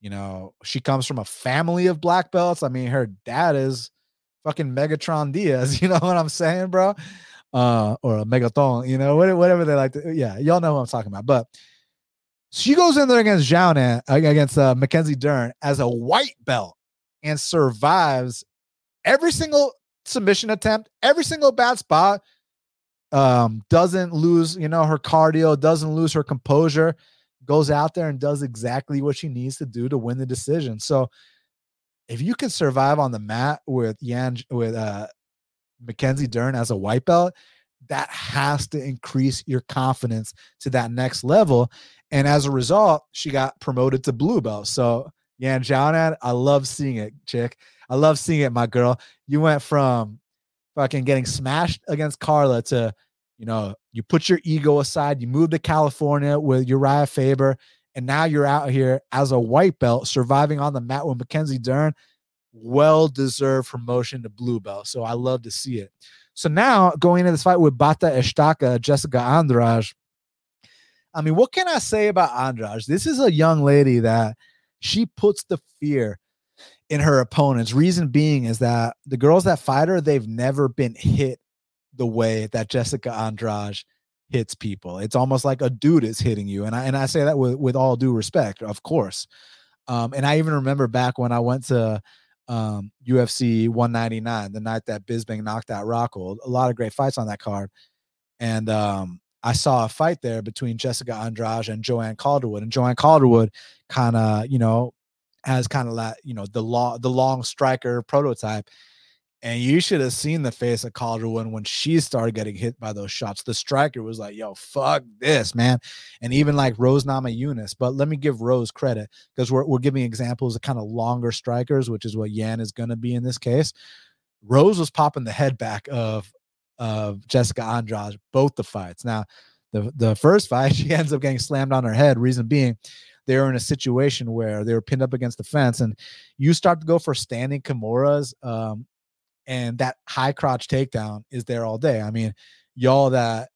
Speaker 1: you know, she comes from a family of black belts. I mean, her dad is fucking Megatron Diaz. You know what I'm saying, bro? Uh, or a Megaton, you know, whatever they like to. Yeah, y'all know what I'm talking about. But she goes in there against Zhao against uh, Mackenzie Dern as a white belt and survives every single submission attempt, every single bad spot. Um, doesn't lose, you know, her cardio, doesn't lose her composure, goes out there and does exactly what she needs to do to win the decision. So if you can survive on the mat with Yan with uh Mackenzie Dern as a white belt, that has to increase your confidence to that next level. And as a result, she got promoted to blue belt. So Yan Xiaonan, I love seeing it, chick. I love seeing it, my girl. You went from fucking getting smashed against Carla to, you know, you put your ego aside, you moved to California with Uriah Faber, and now you're out here as a white belt surviving on the mat with Mackenzie Dern. Well deserved promotion to blue belt. So I love to see it. So now going into this fight with Bate Estaca, Jessica Andrade. I mean, what can I say about Andrade? This is a young lady that she puts the fear in her opponents. Reason being is that the girls that fight her, they've never been hit the way that Jessica Andrade hits people. It's almost like a dude is hitting you. And I and I say that with, with all due respect, of course. Um, and I even remember back when I went to um, UFC 199, the night that Bisping knocked out Rockhold. A lot of great fights on that card. And um, I saw a fight there between Jessica Andrade and Joanne Calderwood. And Joanne Calderwood kind of, you know, has kind of that, you know, the long, the long striker prototype. And you should have seen the face of Calderwood when she started getting hit by those shots. The striker was like, yo, fuck this, man. And even like Rose Namajunas. But let me give Rose credit because we're, we're giving examples of kind of longer strikers, which is what Yan is going to be in this case. Rose was popping the head back of of Jessica Andrade, both the fights. Now, the, the first fight, she ends up getting slammed on her head. Reason being, they were in a situation where they were pinned up against the fence, and you start to go for standing Kimuras. Um, and that high crotch takedown is there all day. I mean, y'all that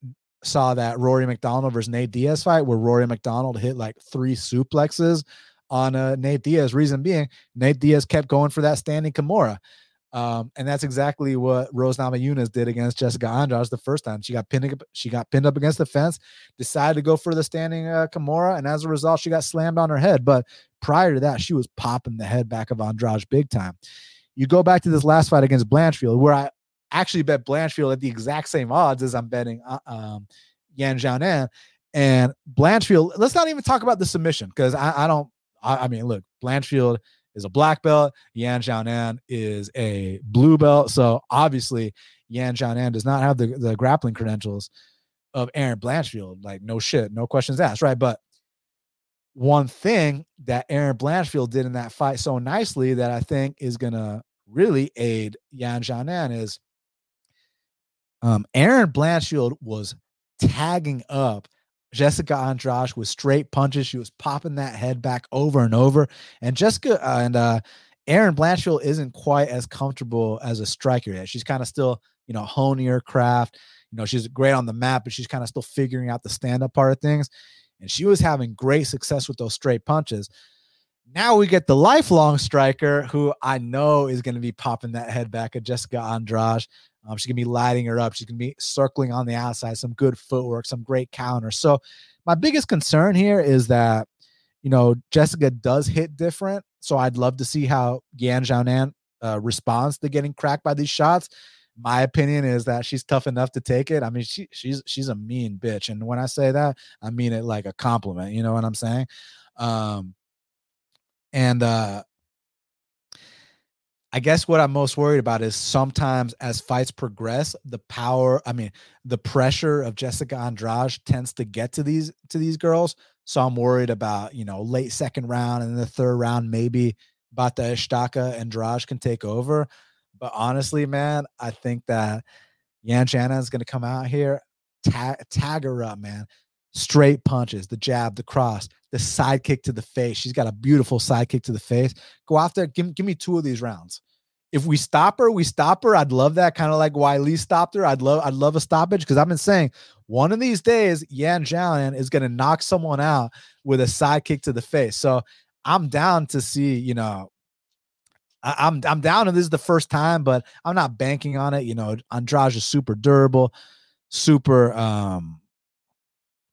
Speaker 1: saw that Rory MacDonald versus Nate Diaz fight where Rory MacDonald hit like three suplexes on uh, Nate Diaz. Reason being, Nate Diaz kept going for that standing Kimura. Um, and that's exactly what Rose Namajunas did against Jessica Andrade the first time. She got pinned. She got pinned up against the fence, decided to go for the standing uh, Kimura, and as a result, she got slammed on her head. But prior to that, she was popping the head back of Andrade big time You go back to this last fight against Blanchfield, where I actually bet Blanchfield at the exact same odds as I'm betting uh, um, Yan Xiaonan. And Blanchfield, let's not even talk about the submission because I, I, don't, I, I, mean, look, Blanchfield is a black belt. Yan Xiaonan is a blue belt. So obviously, Yan Xiaonan does not have the, the grappling credentials of Erin Blanchfield. Like, no shit, no questions asked, right? But one thing that Erin Blanchfield did in that fight so nicely that I think is going to really aid Yan Xiaonan is um, Erin Blanchfield was tagging up Jessica Andrade with straight punches. She was popping that head back over and over. And Jessica uh, and uh, Erin Blanchfield isn't quite as comfortable as a striker yet. She's kind of still, you know, honing her craft. You know, she's great on the map, but she's kind of still figuring out the stand up part of things. And she was having great success with those straight punches. Now we get the lifelong striker who I know is going to be popping that head back at Jessica Andrade. Um, she's gonna be lighting her up. She's gonna be circling on the outside, some good footwork, some great counters. So my biggest concern here is that you know Jessica does hit different. So I'd love to see how Yan Xiaonan uh, responds to getting cracked by these shots. My opinion is that she's tough enough to take it. I mean, she she's she's a mean bitch, and when I say that, I mean it like a compliment. You know what I'm saying? Um, and uh, I guess what I'm most worried about is sometimes as fights progress, the power, I mean, the pressure of Jessica Andrade tends to get to these to these girls. So I'm worried about, you know, late second round and the third round, maybe Bate Estaca and Andrade can take over. But honestly, man, I think that Yan Xiaonan is going to come out here, tag, tag her up, man. Straight punches, the jab, the cross, the sidekick to the face. She's got a beautiful sidekick to the face. Go out there, give, give me two of these rounds. If we stop her, we stop her. I'd love that, kind of like Weili stopped her. I'd love, I'd love a stoppage because I've been saying one of these days, Yan Xiaonan is going to knock someone out with a sidekick to the face. So I'm down to see, you know, I, am I'm, I'm down, and this is the first time, but I'm not banking on it. You know, Andrade is super durable, super um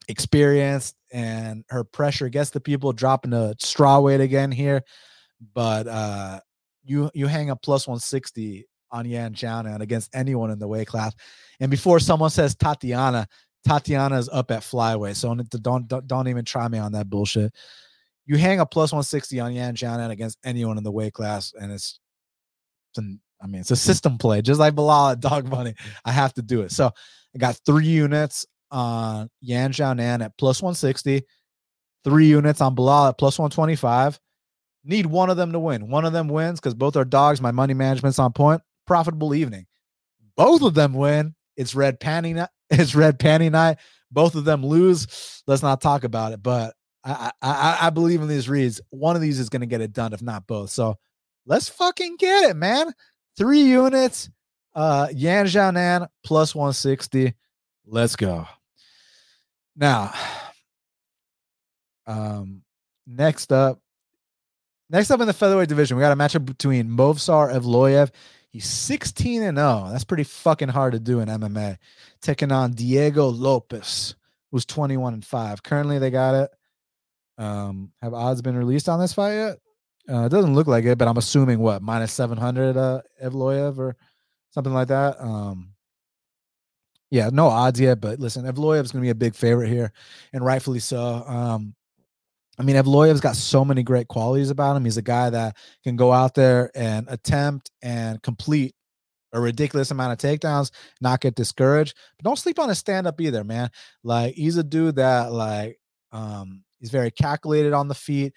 Speaker 1: experienced and her pressure gets the people dropping the straw weight again here. But uh you you hang a plus 160 on Yan and against anyone in the weight class. And before someone says Tatiana, Tatiana is up at flyweight. So don't, don't don't even try me on that bullshit. You hang a plus 160 on Yan Xiaonan against anyone in the weight class, and it's, it's an, I mean, it's a system play, just like Belal at Dog Money. I have to do it. So I got three units on Yan Xiaonan at plus 160, three units on Belal at plus 125. Need one of them to win. One of them wins because both are dogs. My money management's on point. Profitable evening. Both of them win. It's red panty night. It's red panty night. Both of them lose. Let's not talk about it. But I I, I believe in these reads. One of these is going to get it done, if not both. So let's fucking get it, man. Three units. Uh, Yan plus 160. Let's go. Now, um, next up, next up in the featherweight division, we got a matchup between Movsar Evloev. He's 16 and 0. That's pretty fucking hard to do in MMA. Taking on Diego Lopes, who's 21 and 5. Currently, they got it. Um, have odds been released on this fight yet? Uh, it doesn't look like it, but I'm assuming what minus 700 uh Evloev or something like that. Um, yeah, no odds yet, but listen, Evloev's going to be a big favorite here, and rightfully so. Um, I mean, Evloev's got so many great qualities about him. He's a guy that can go out there and attempt and complete a ridiculous amount of takedowns, not get discouraged. But don't sleep on his stand up either, man. Like he's a dude that like um he's very calculated on the feet,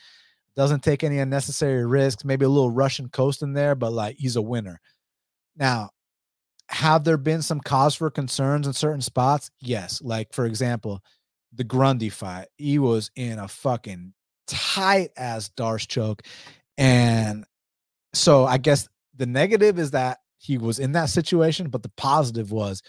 Speaker 1: doesn't take any unnecessary risks, maybe a little Russian coast in there, but like he's a winner. Now, have there been some cause for concerns in certain spots? Yes. Like, for example, the Grundy fight, he was in a fucking tight ass Darce choke. And so I guess the negative is that he was in that situation, but the positive was,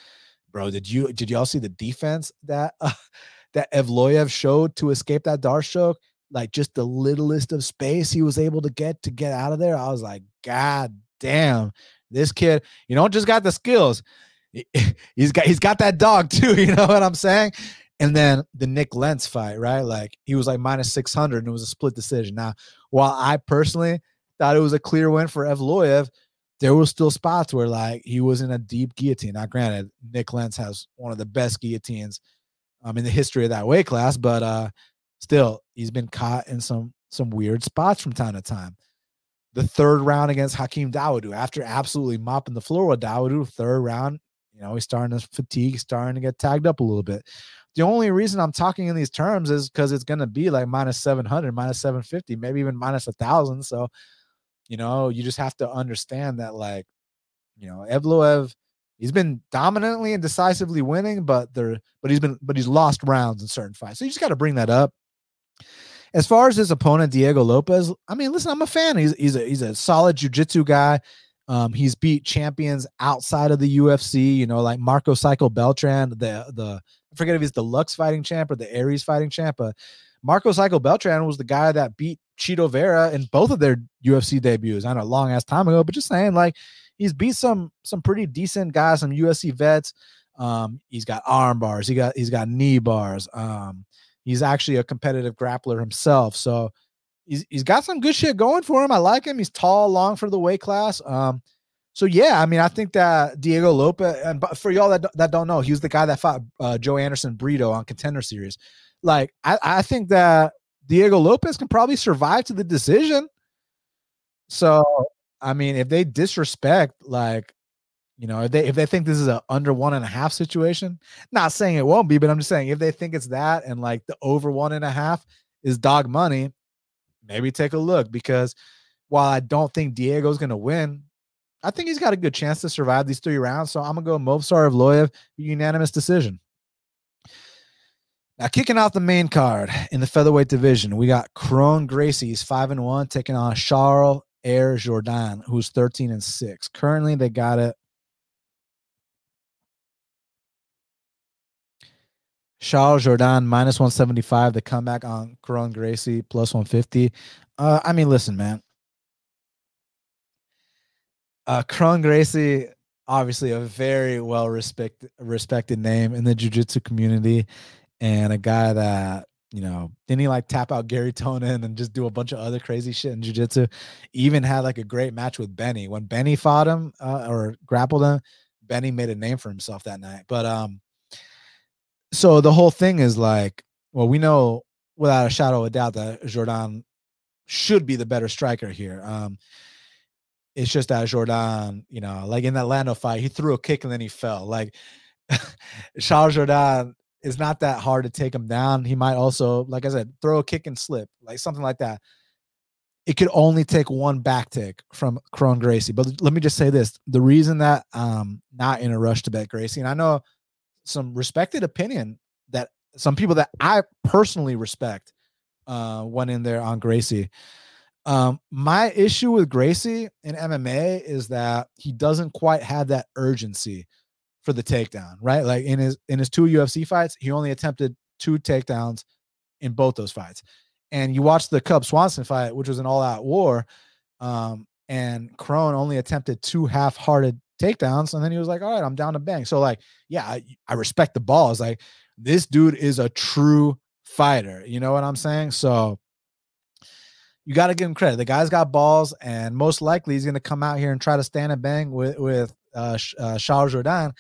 Speaker 1: bro, did you did y'all see the defense that uh, that Evloev showed to escape that Darce choke? Like just the littlest of space he was able to get to get out of there. I was like, God damn, this kid, you know, just got the skills. He's got he's got that dog too. You know what I'm saying? And then the Nik Lentz fight, right? Like he was like minus 600 and it was a split decision. Now, while I personally thought it was a clear win for Evloev, there were still spots where like he was in a deep guillotine. Now, granted, Nik Lentz has one of the best guillotines um, in the history of that weight class, but uh, still, he's been caught in some some weird spots from time to time. The third round against Hakeem Dawodu, after absolutely mopping the floor with Dawodu, third round, you know, he's starting to fatigue, starting to get tagged up a little bit. The only reason I'm talking in these terms is because it's going to be like minus 700, minus 750, maybe even minus a thousand. So, you know, you just have to understand that, like, you know, Evloev, he's been dominantly and decisively winning, but there, but he's been, but he's lost rounds in certain fights. So you just got to bring that up. As far as his opponent Diego Lopes, I mean, listen, I'm a fan. He's he's a he's a solid jiu-jitsu guy. Um, he's beat champions outside of the UFC, you know, like Marco Psycho Beltran, the the I forget if he's the Lux fighting champ or the Aries fighting champ, but Marco Psycho Beltran was the guy that beat Chito Vera in both of their UFC debuts. I know a long ass time ago, but just saying, like, he's beat some some pretty decent guys, some UFC vets. Um, he's got arm bars, he got he's got knee bars. Um, he's actually a competitive grappler himself. So he's he's got some good shit going for him. I like him. He's tall, long for the weight class. Um, so yeah, I mean, I think that Diego Lopes, and for y'all that that don't know, he was the guy that fought uh, Joanderson Brito on Contender Series. Like, I, I think that Diego Lopes can probably survive to the decision. So, I mean, if they disrespect, like, you know, if they if they think this is a under one and a half situation, not saying it won't be, but I'm just saying if they think it's that and like the over one and a half is dog money, maybe take a look because while I don't think Diego's gonna win, I think he's got a good chance to survive these three rounds. So I'm gonna go Movsar Evloev, unanimous decision. Now, kicking off the main card in the featherweight division, we got Kron Gracie's five and one taking on Charles Air Jordan, who's 13 and six. Currently, they got it. Charles Jourdain minus 175. The comeback on Kron Gracie plus 150. Uh, I mean, listen, man. Uh, Gracie, obviously a very well respected respected name in the jiu-jitsu community and a guy that you know didn't he like tap out Garry Tonon and just do a bunch of other crazy shit in jiu-jitsu even had like a great match with Benny when Benny fought him uh, or grappled him Benny made a name for himself that night but um so the whole thing is like well we know without a shadow of a doubt that Jourdain should be the better striker here um it's just that Jourdain, you know, like in that Lando fight, he threw a kick and then he fell. Like Charles Jourdain is not that hard to take him down. He might also, like I said, throw a kick and slip, like something like that. It could only take one back tick from Kron Gracie. But let me just say this: the reason that um not in a rush to bet Gracie, and I know some respected opinion that some people that I personally respect uh went in there on Gracie. Um, my issue with Gracie in MMA is that he doesn't quite have that urgency for the takedown, right? Like in his in his two UFC fights, he only attempted two takedowns in both those fights. And you watch the Cub Swanson fight, which was an all-out war, um, and Kron only attempted two half-hearted takedowns, and then he was like, "All right, I'm down to bang." So like, yeah, I, I respect the balls. Like this dude is a true fighter. You know what I'm saying? So you got to give him credit. The guy's got balls, and most likely he's going to come out here and try to stand and bang with with uh, uh, Charles Jourdain,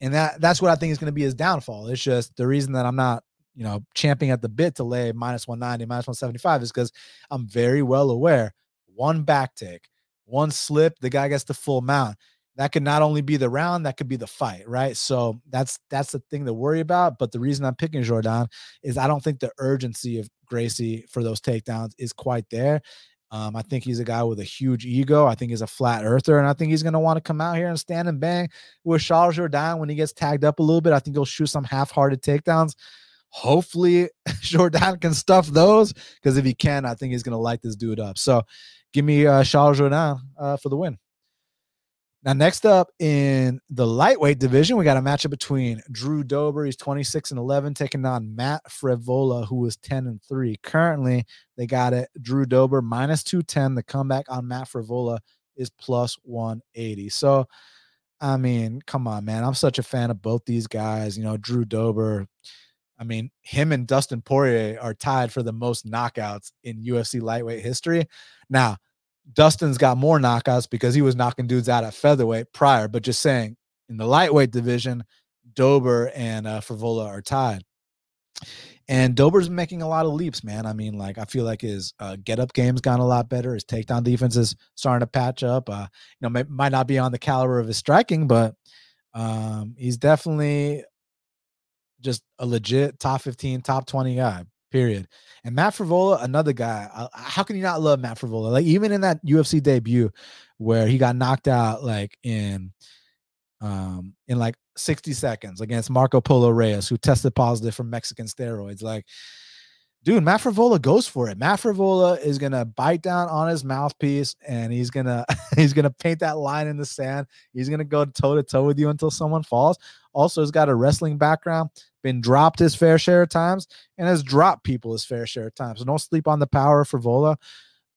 Speaker 1: and that that's what I think is going to be his downfall. It's just the reason that I'm not you know champing at the bit to lay minus 190, minus 175 is because I'm very well aware one back take, one slip, the guy gets the full mount. That could not only be the round, that could be the fight, right? So that's that's the thing to worry about. But the reason I'm picking Jourdain is I don't think the urgency of Gracie for those takedowns is quite there. Um, I think he's a guy with a huge ego. I think he's a flat earther, and I think he's going to want to come out here and stand and bang with Charles Jourdain when he gets tagged up a little bit. I think he'll shoot some half-hearted takedowns. Hopefully, Jourdain can stuff those because if he can, I think he's going to light this dude up. So, give me uh, Charles Jourdain uh, for the win. Now, next up in the lightweight division, we got a matchup between Drew Dober, he's 26 and 11, taking on Matt Frevola, who is 10 and 3. Currently, they got it Drew Dober minus 210. The comeback on Matt Frevola is plus 180. So, I mean, come on, man. I'm such a fan of both these guys. You know, Drew Dober, I mean, him and Dustin Poirier are tied for the most knockouts in UFC lightweight history. Now, Dustin's got more knockouts because he was knocking dudes out at featherweight prior, but just saying in the lightweight division, Dober and uh, Frevola are tied. And Dober's making a lot of leaps, man. I mean, like I feel like his uh, get up game's gone a lot better. His takedown defense is starting to patch up. Uh, you know, may, might not be on the caliber of his striking, but um, he's definitely just a legit top 15, top 20 guy, period. And Matt Frevola, another guy. Uh, how can you not love Matt Frevola? Like, even in that UFC debut where he got knocked out, like in um in like 60 seconds against Marco Polo Reyes, who tested positive for Mexican steroids. Like, dude, Matt goes for it. Matt is gonna bite down on his mouthpiece and he's gonna he's gonna paint that line in the sand. He's gonna go toe to toe with you until someone falls. Also, has got a wrestling background, been dropped his fair share of times, and has dropped people his fair share of times. So don't sleep on the power of Frevola.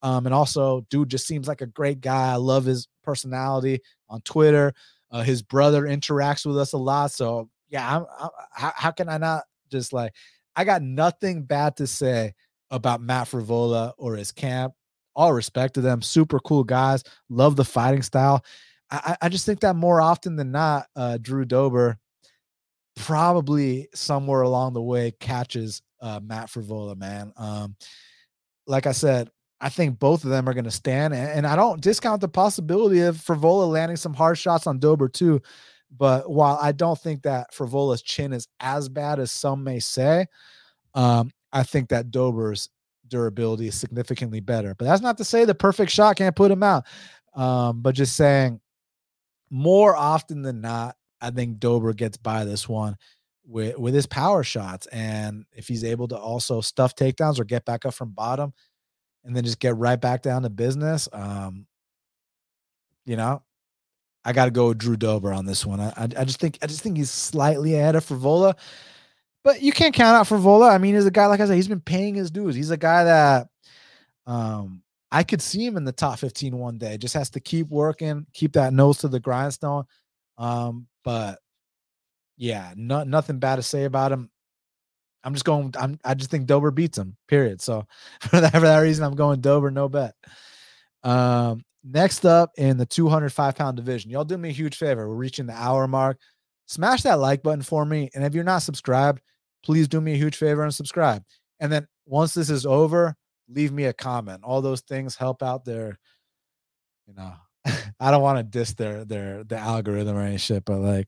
Speaker 1: Um, and also, dude just seems like a great guy. I love his personality on Twitter. Uh, his brother interacts with us a lot. So yeah, I'm, I'm, how, how can I not just like I got nothing bad to say about Matt Frevola or his camp. All respect to them, super cool guys. Love the fighting style. I, I just think that more often than not, uh, Drew Dober probably somewhere along the way catches uh, Matt Frevola, man. Um, like I said, I think both of them are going to stand, and, and, I don't discount the possibility of Frevola landing some hard shots on Dober too. But while I don't think that Frevola's chin is as bad as some may say, um, I think that Dober's durability is significantly better. But that's not to say the perfect shot can't put him out. Um, but just saying, more often than not, I think Dober gets by this one with with his power shots, and if he's able to also stuff takedowns or get back up from bottom, and then just get right back down to business. Um, you know, I got to go with Drew Dober on this one. I, I, I just think I just think he's slightly ahead of Frevola, but you can't count out Frevola. I mean, he's a guy like I said, he's been paying his dues. He's a guy that um, I could see him in the top 15 one day. Just has to keep working, keep that nose to the grindstone. Um, but yeah, no, nothing bad to say about him. I'm just going. I'm. I just think Dober beats him. Period. So for that, for that reason, I'm going Dober. No bet. Um, next up in the 205 pound division, y'all do me a huge favor. We're reaching the hour mark. Smash that like button for me, and if you're not subscribed, please do me a huge favor and subscribe. And then once this is over, leave me a comment. All those things help out their, you know, I don't want to diss their their the algorithm or any shit, but like,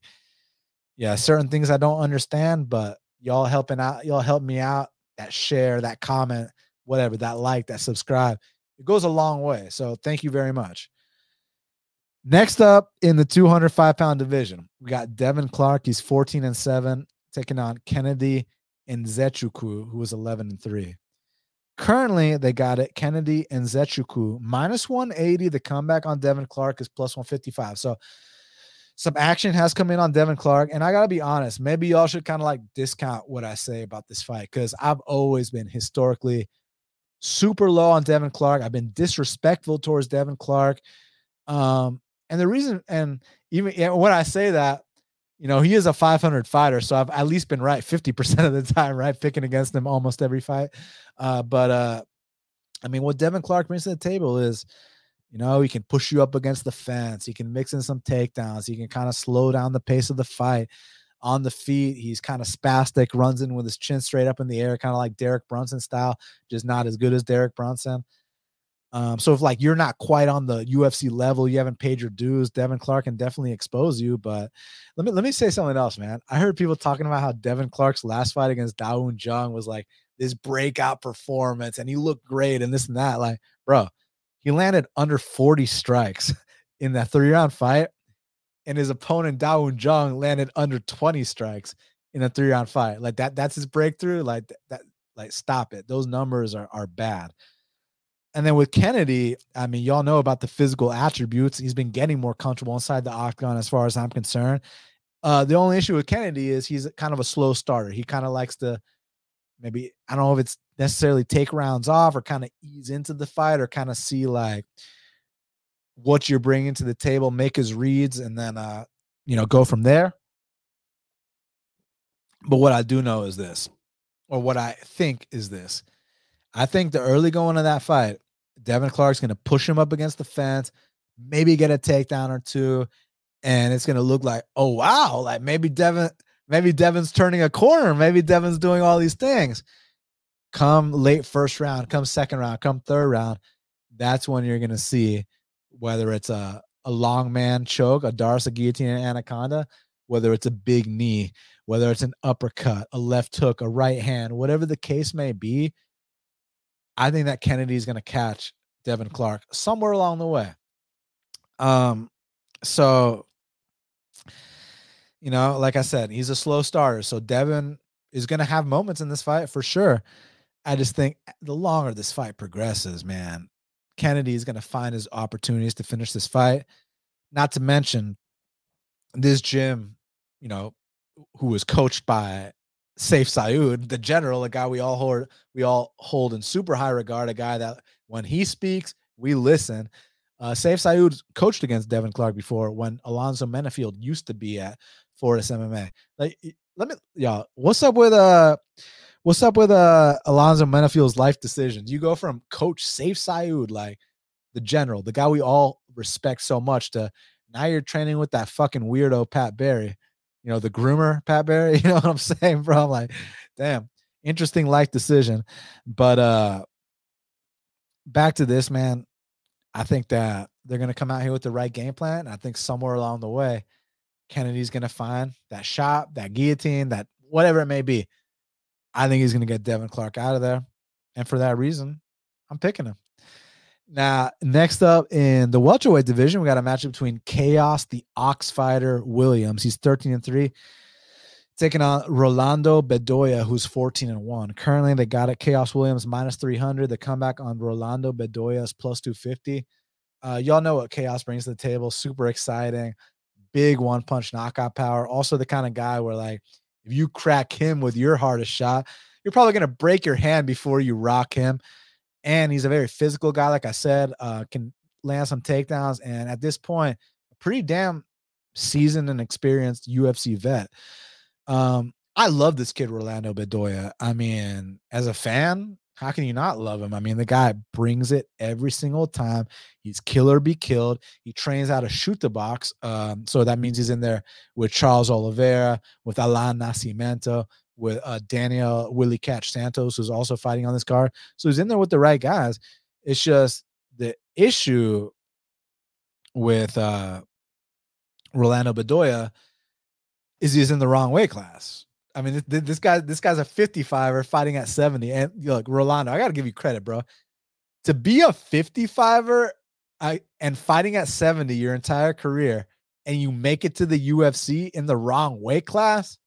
Speaker 1: yeah, certain things I don't understand, but y'all helping out, y'all help me out. That share, that comment, whatever, that like, that subscribe, it goes a long way. So thank you very much. Next up in the 205 pound division, we got Devin Clark. He's 14 and 7, taking on Kennedy Nzechukwu, who was 11 and 3. Currently, they got it Kennedy Nzechukwu minus 180. The comeback on Devin Clark is plus 155. So some action has come in on Devin Clark. And I got to be honest, maybe y'all should kind of like discount what I say about this fight because I've always been historically super low on Devin Clark. I've been disrespectful towards Devin Clark. Um, and the reason, and even when I say that, you know, he is a 500 fighter. So I've at least been right 50% of the time, right? Picking against him almost every fight. Uh, but uh, I mean, what Devin Clark brings to the table is you know, he can push you up against the fence. He can mix in some takedowns. He can kind of slow down the pace of the fight. On the feet, he's kind of spastic, runs in with his chin straight up in the air, kind of like Derek Brunson style, just not as good as Derek Brunson. Um, so if like you're not quite on the UFC level, you haven't paid your dues, Devin Clark can definitely expose you. But let me let me say something else, man. I heard people talking about how Devin Clark's last fight against Dawoon Jung was like this breakout performance and he looked great and this and that. Like, bro, he landed under 40 strikes in that three round fight, and his opponent Dawoon Jung landed under 20 strikes in a three round fight. Like that, that's his breakthrough. Like that, like stop it. Those numbers are are bad. And then with Kennedy, I mean, y'all know about the physical attributes. He's been getting more comfortable inside the octagon, as far as I'm concerned. Uh, the only issue with Kennedy is he's kind of a slow starter. He kind of likes to maybe I don't know if it's necessarily take rounds off or kind of ease into the fight or kind of see like what you're bringing to the table, make his reads, and then uh, you know go from there. But what I do know is this, or what I think is this. I think the early going of that fight, Devin Clark's going to push him up against the fence, maybe get a takedown or two, and it's going to look like, oh wow, like maybe Devin, maybe Devin's turning a corner, maybe Devin's doing all these things. Come late first round, come second round, come third round, that's when you're going to see whether it's a a long man choke, a Darce, a guillotine, an anaconda, whether it's a big knee, whether it's an uppercut, a left hook, a right hand, whatever the case may be. I think that Kennedy is going to catch Devin Clark somewhere along the way. Um, so you know, like I said, he's a slow starter. So Devin is going to have moments in this fight for sure. I just think the longer this fight progresses, man, Kennedy is going to find his opportunities to finish this fight. Not to mention this gym, you know, who was coached by Sayif Saud, the general, a guy we all hold we all hold in super high regard, a guy that when he speaks, we listen. Uh, Sayif Saud coached against Devin Clark before when Alonzo Menifield used to be at Fortis MMA. Like, let me, y'all, what's up with uh, what's up with uh Alonzo Menifield's life decisions? You go from Coach Sayif Saud, like the general, the guy we all respect so much, to now you're training with that fucking weirdo Pat Barry, you know, the groomer Pat Barry. You know what I'm saying, bro? I'm like, damn, interesting life decision. But uh back to this, man. I think that they're gonna come out here with the right game plan. I think somewhere along the way, Kennedy's gonna find that shot, that guillotine, that whatever it may be. I think he's gonna get Devin Clark out of there. And for that reason, I'm picking him. Now, next up in the welterweight division, we got a matchup between Khaos, the Ox Fighter Williams. He's 13 and 3, taking on Rolando Bedoya, who's 14 and 1. Currently, they got it Khaos Williams minus 300. The comeback on Rolando Bedoya is plus 250. Uh, y'all know what Khaos brings to the table. Super exciting, big one punch knockout power. Also, the kind of guy where, like, if you crack him with your hardest shot, you're probably going to break your hand before you rock him and he's a very physical guy. Like I said, uh, can land some takedowns, and at this point, a pretty damn seasoned and experienced UFC vet. Um, I love this kid, Rolando Bedoya. I mean, as a fan, how can you not love him? I mean, the guy brings it every single time. He's killer be killed. He trains how to Chute Boxe. Um, so that means he's in there with Charles Oliveira, with Allan Nascimento, with uh, Daniel Willycat Santos, who's also fighting on this card. So he's in there with the right guys. It's just the issue with uh, Rolando Bedoya is he's in the wrong weight class. I mean, this, this guy, this guy's a 55er fighting at 70. And look, Rolando, I got to give you credit, bro. To be a 55er I, and fighting at 70 your entire career, and you make it to the UFC in the wrong weight class,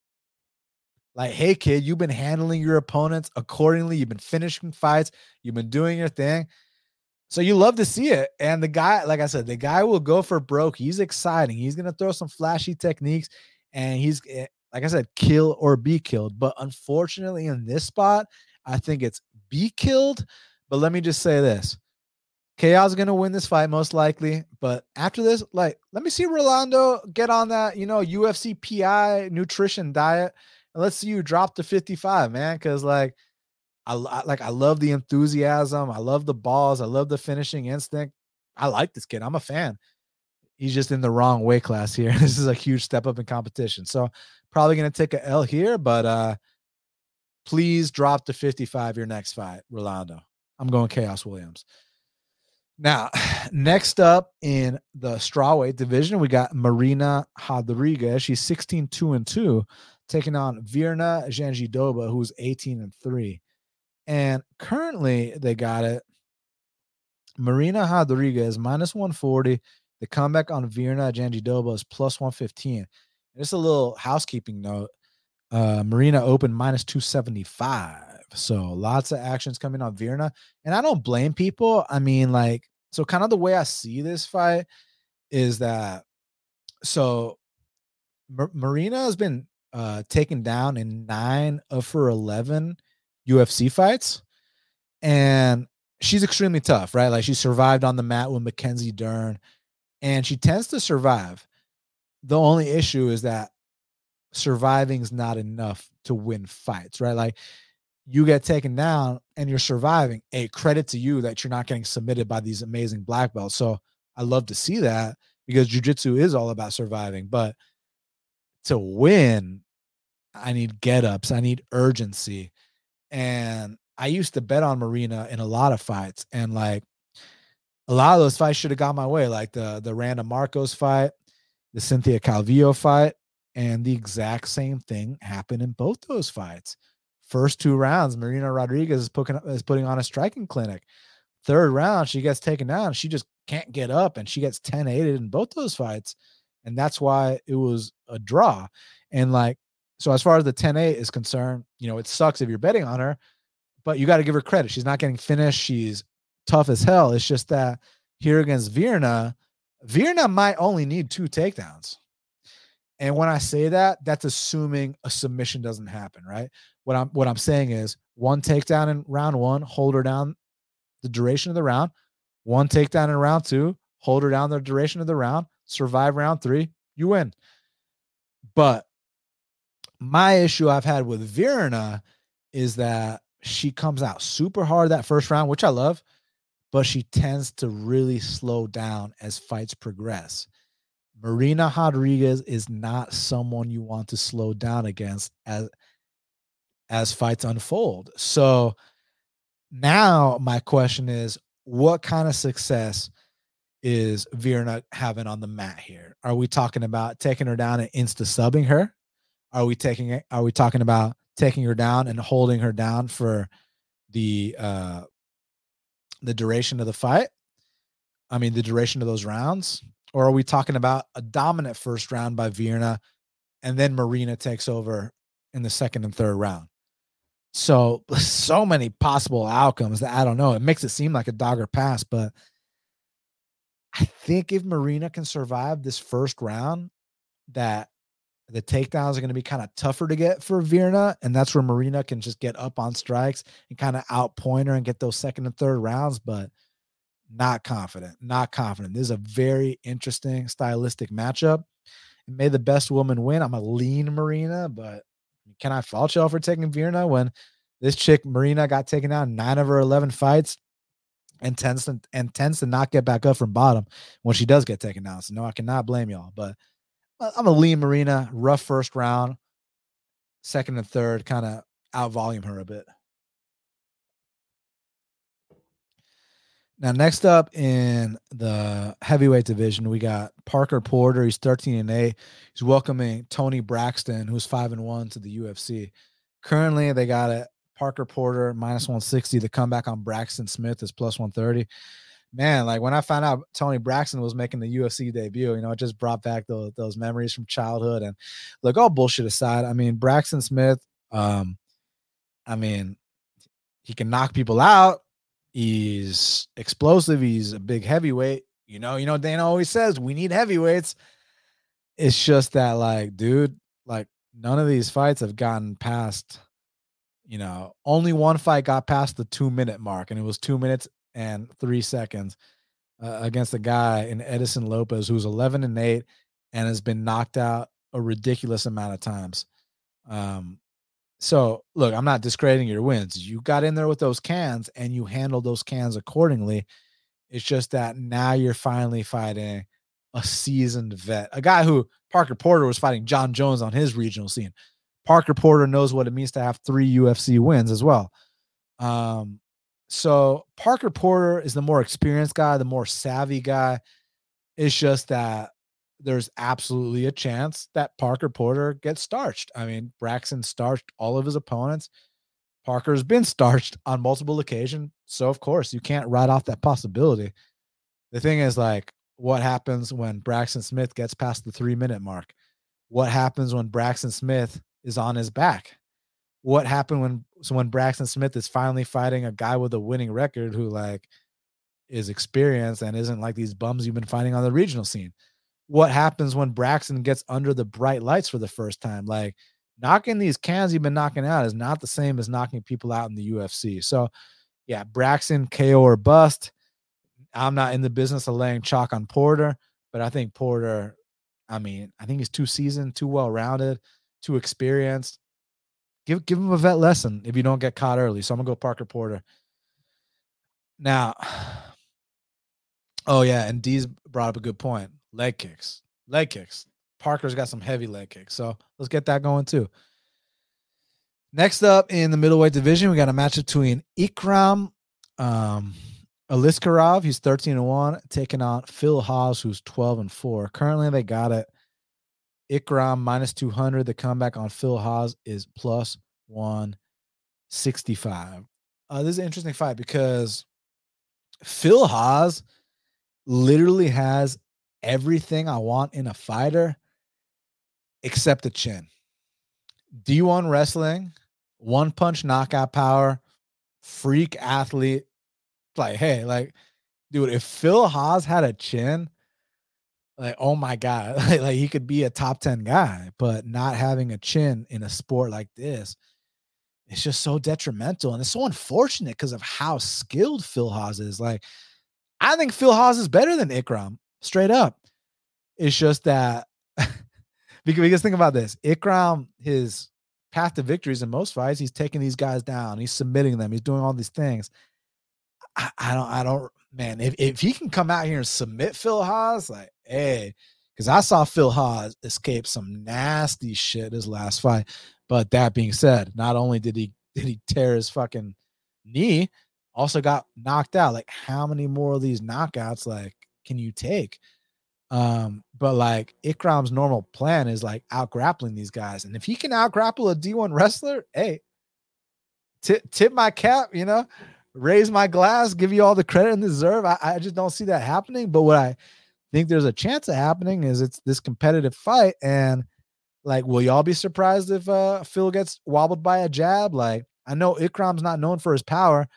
Speaker 1: like, hey, kid, you've been handling your opponents accordingly. You've been finishing fights. You've been doing your thing. So you love to see it. And the guy, like I said, the guy will go for broke. He's exciting. He's going to throw some flashy techniques and he's, eh, like I said, kill or be killed. But unfortunately, in this spot, I think it's be killed. But let me just say this Khaos is going to win this fight most likely. But after this, like, let me see Rolando get on that, you know, UFC PI nutrition diet and let's see you drop to 55, man. Cause like I, I like I love the enthusiasm, I love the balls, I love the finishing instinct. I like this kid. I'm a fan. He's just in the wrong weight class here. this is a huge step up in competition. So probably gonna take a L here, but uh please drop to 55 your next fight, Rolando. I'm going Khaos Williams. Now, next up in the strawweight division, we got Marina Rodriguez. She's 16 2 and 2 taking on Virna Jandiroba, who's 18 and 3. And currently they got it. Marina Rodriguez minus 140. The comeback on Virna Jandiroba is plus 115. And just a little housekeeping note. Uh, Marina opened minus 275. So lots of actions coming on Virna. And I don't blame people. I mean, like, so kind of the way I see this fight is that so Marina has been uh, taken down in nine of her 11 UFC fights. And she's extremely tough, right? Like she survived on the mat with Mackenzie Dern and she tends to survive. The only issue is that surviving is not enough to win fights, right? Like you get taken down and you're surviving. A credit to you that you're not getting submitted by these amazing black belts. So I love to see that because jujitsu is all about surviving. But to win, I need get ups, I need urgency. And I used to bet on Marina in a lot of fights. And like a lot of those fights should have gone my way, like the the Randa Marcos fight, the Cynthia Calvillo fight, and the exact same thing happened in both those fights. First two rounds, Marina Rodriguez is putting is putting on a striking clinic. Third round, she gets taken down. She just can't get up, and she gets 10 aided in both those fights, and that's why it was a draw. And like, so as far as the 10 8 is concerned, you know, it sucks if you're betting on her, but you got to give her credit. She's not getting finished. She's tough as hell. It's just that here against Virna, Virna might only need two takedowns. And when I say that, that's assuming a submission doesn't happen, right? What I'm what I'm saying is one takedown in round one, hold her down the duration of the round. One takedown in round two, hold her down the duration of the round, survive round three, you win. But my issue I've had with Virna is that she comes out super hard that first round, which I love but she tends to really slow down as fights progress. Marina Rodriguez is not someone you want to slow down against as as fights unfold. So now my question is what kind of success is Virna having on the mat here? Are we talking about taking her down and insta subbing her? Are we taking? Are we talking about taking her down and holding her down for the uh the duration of the fight? I mean, the duration of those rounds? Or are we talking about a dominant first round by Virna and then Marina takes over in the second and third round? So, so many possible outcomes that I don't know. It makes it seem like a dogger pass, but I think if Marina can survive this first round, that the takedowns are going to be kind of tougher to get for Virna, and that's where Marina can just get up on strikes and kind of outpoint her and get those second and third rounds. But not confident, not confident. This is a very interesting stylistic matchup. May the best woman win. I'm a lean Marina, but can I fault y'all for taking Virna when this chick Marina got taken out nine of her eleven fights and tends to and tends to not get back up from bottom when she does get taken down. So no, I cannot blame y'all. But I'm a lean Marina, rough first round, second and third, kind of out volume her a bit. Now, next up in the heavyweight division, we got Parker Porter. He's 13 and 8. He's welcoming Tony Braxton, who's 5 and 1 to the UFC. Currently, they got it Parker Porter minus 160. The comeback on Braxton Smith is plus 130 man, like when I found out Tony Braxton was making the UFC debut, you know, it just brought back those, those memories from childhood. And look, all bullshit aside, I mean, Braxton Smith, um, I mean, he can knock people out. He's explosive. He's a big heavyweight. You know, you know, Dana always says we need heavyweights. It's just that, like, dude, like none of these fights have gotten past, you know, only one fight got past the two minute mark, and it was two minutes and three seconds uh, against a guy in Edison Lopez who's 11 and 8 and has been knocked out a ridiculous amount of times. Um, so look, I'm not discrediting your wins. You got in there with those cans and you handled those cans accordingly. It's just that now you're finally fighting a seasoned vet, a guy who Parker Porter was fighting Jon Jones on his regional scene. Parker Porter knows what it means to have three UFC wins as well. Um, so Parker Porter is the more experienced guy, the more savvy guy. It's just that there's absolutely a chance that Parker Porter gets starched. I mean, Braxton starched all of his opponents. Parker's been starched on multiple occasions. So, of course, you can't write off that possibility. The thing is, like, what happens when Braxton Smith gets past the three minute mark? What happens when Braxton Smith is on his back? What happened when so when Braxton Smith is finally fighting a guy with a winning record who like is experienced and isn't like these bums you've been fighting on the regional scene. What happens when Braxton gets under the bright lights for the first time? Like knocking these cans you've been knocking out is not the same as knocking people out in the UFC. So yeah, Braxton KO or bust. I'm not in the business of laying chalk on Porter, but I think Porter, I mean, I think he's too seasoned, too well rounded, too experienced Give give him a vet lesson if you don't get caught early. So I'm gonna go Parker Porter. Now, oh yeah, and D's brought up a good point. Leg kicks, leg kicks. Parker's got some heavy leg kicks, so let's get that going too. Next up in the middleweight division, we got a match between Ikram um, Aliskerov. He's 13 and 1, taking on Phil Hawes, who's 12 and 4. Currently, they got it. Ikram minus 200. The comeback on Phil Hawes is plus 165. Uh, this is an interesting fight because Phil Hawes literally has everything I want in a fighter except the chin. D1 wrestling, one punch knockout power, freak athlete. Like, hey, like, dude, if Phil Hawes had a chin, like, oh my God, like, like he could be a top 10 guy, but not having a chin in a sport like this, it's just so detrimental. And it's so unfortunate because of how skilled Phil Hawes is. Like, I think Phil Hawes is better than Ikram, straight up. It's just that because, because think about this Ikram, his path to victories in most fights, he's taking these guys down, he's submitting them, he's doing all these things. I, I don't, I don't, man. If if he can come out here and submit Phil haas like, hey, because I saw Phil Hawes escape some nasty shit his last fight. But that being said, not only did he did he tear his fucking knee, also got knocked out. Like, how many more of these knockouts like can you take? Um, but like Ikram's normal plan is like out grappling these guys. And if he can out grapple a D1 wrestler, hey, tip, tip my cap, you know, raise my glass, give you all the credit and deserve. I, I just don't see that happening. But what I think there's a chance of happening is it's this competitive fight. And like, will y'all be surprised if uh Phil gets wobbled by a jab? Like, I know Ikram's not known for his power,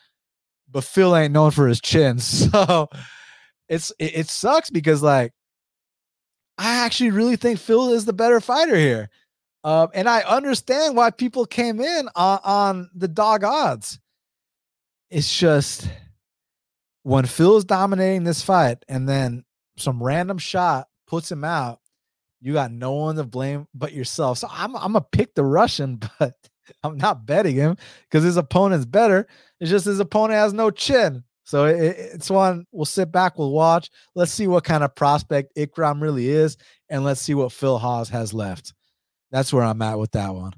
Speaker 1: but Phil ain't known for his chin. So it's it, it sucks because like I actually really think Phil is the better fighter here. Uh, and I understand why people came in on, on the dog odds. It's just when Phil's dominating this fight and then some random shot puts him out, you got no one to blame but yourself. So I'm I'm gonna pick the Russian, but I'm not betting him because his opponent's better. It's just his opponent has no chin. So it, it's one we'll sit back, we'll watch. Let's see what kind of prospect Ikram really is, and let's see what Phil Hawes has left. That's where I'm at with that one.